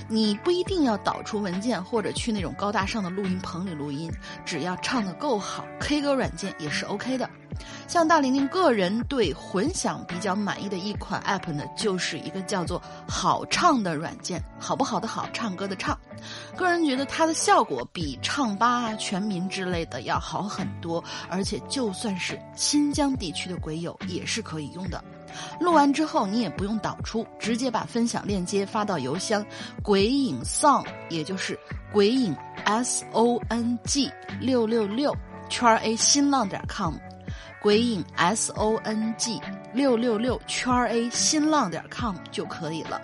你不一定要导出文件或者去那种高大上的录音棚里录音，只要唱的够好，K 歌软件也是 OK 的。像大玲玲个人对混响比较满意的一款 app 呢，就是一个叫做好唱的软件，好不好的好，唱歌的唱。个人觉得它的效果比唱吧啊、全民之类的要好很多，而且就算是新疆地区的鬼友也是可以用的。录完之后你也不用导出，直接把分享链接发到邮箱鬼影 song，也就是鬼影 s o n g 六六六圈 a 新浪点 com。鬼影 S O N G 六六六圈 A 新浪点 com 就可以了。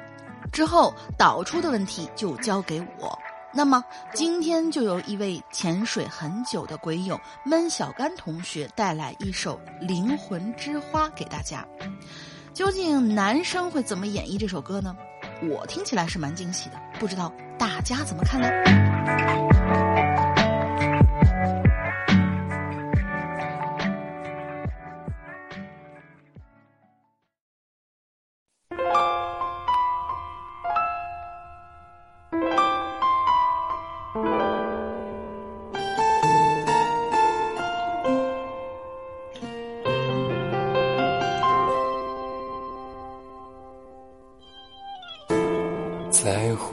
之后导出的问题就交给我。那么今天就由一位潜水很久的鬼友闷小干同学带来一首《灵魂之花》给大家。究竟男生会怎么演绎这首歌呢？我听起来是蛮惊喜的，不知道大家怎么看呢？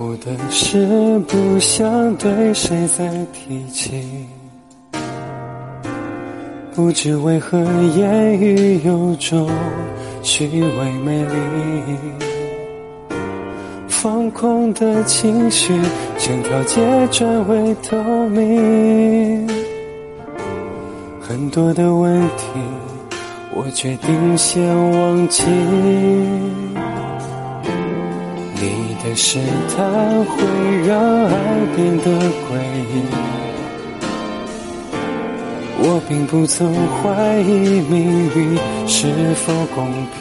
在乎的是不想对谁再提起，不知为何言语有种虚伪美丽，放空的情绪，整条街转为透明，很多的问题，我决定先忘记。但是它会让爱变得诡异，我并不曾怀疑命运是否公平。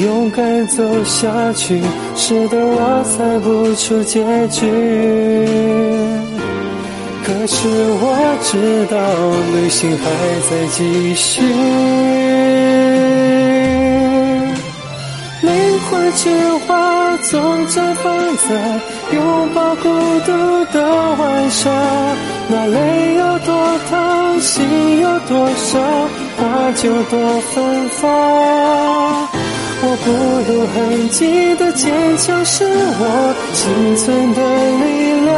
勇敢走下去，使得我猜不出结局。可是我知道，旅行还在继续。灵魂之花总绽放在拥抱孤独的晚上，那泪有多烫，心有多伤，花就多芬芳。我不露痕迹的坚强是我心存的力量。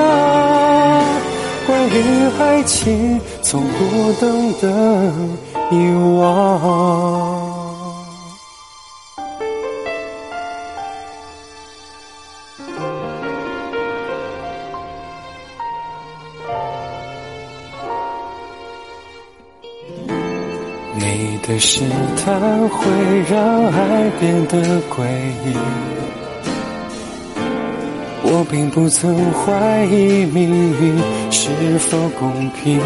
关于爱情，从不懂得遗忘。试探会让爱变得诡异。我并不曾怀疑命运是否公平，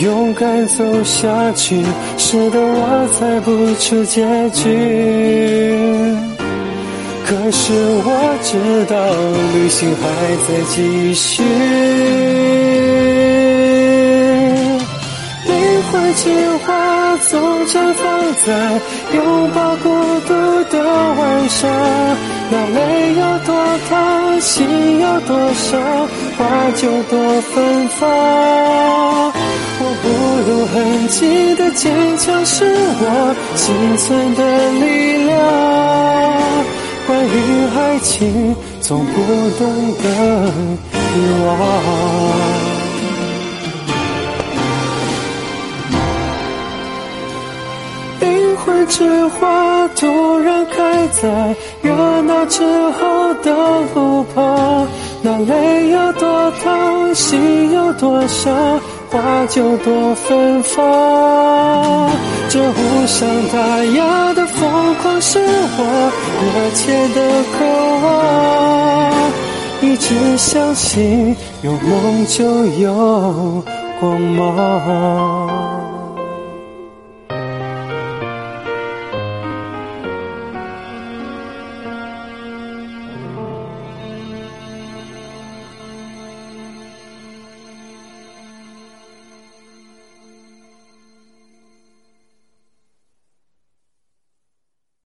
勇敢走下去，使得我猜不出结局。可是我知道，旅行还在继续。灵魂之花总绽放在拥抱孤独的晚上，那泪有多烫，心有多伤，花就多芬芳。我不露痕迹的坚强是我心存的力量。关于爱情，总不懂得遗忘。灵魂之花突然开在热闹之后的路旁，那泪有多烫，心有多伤，花就多芬芳。这无伤大雅的疯狂，是我热切的渴望。一直相信，有梦就有光芒。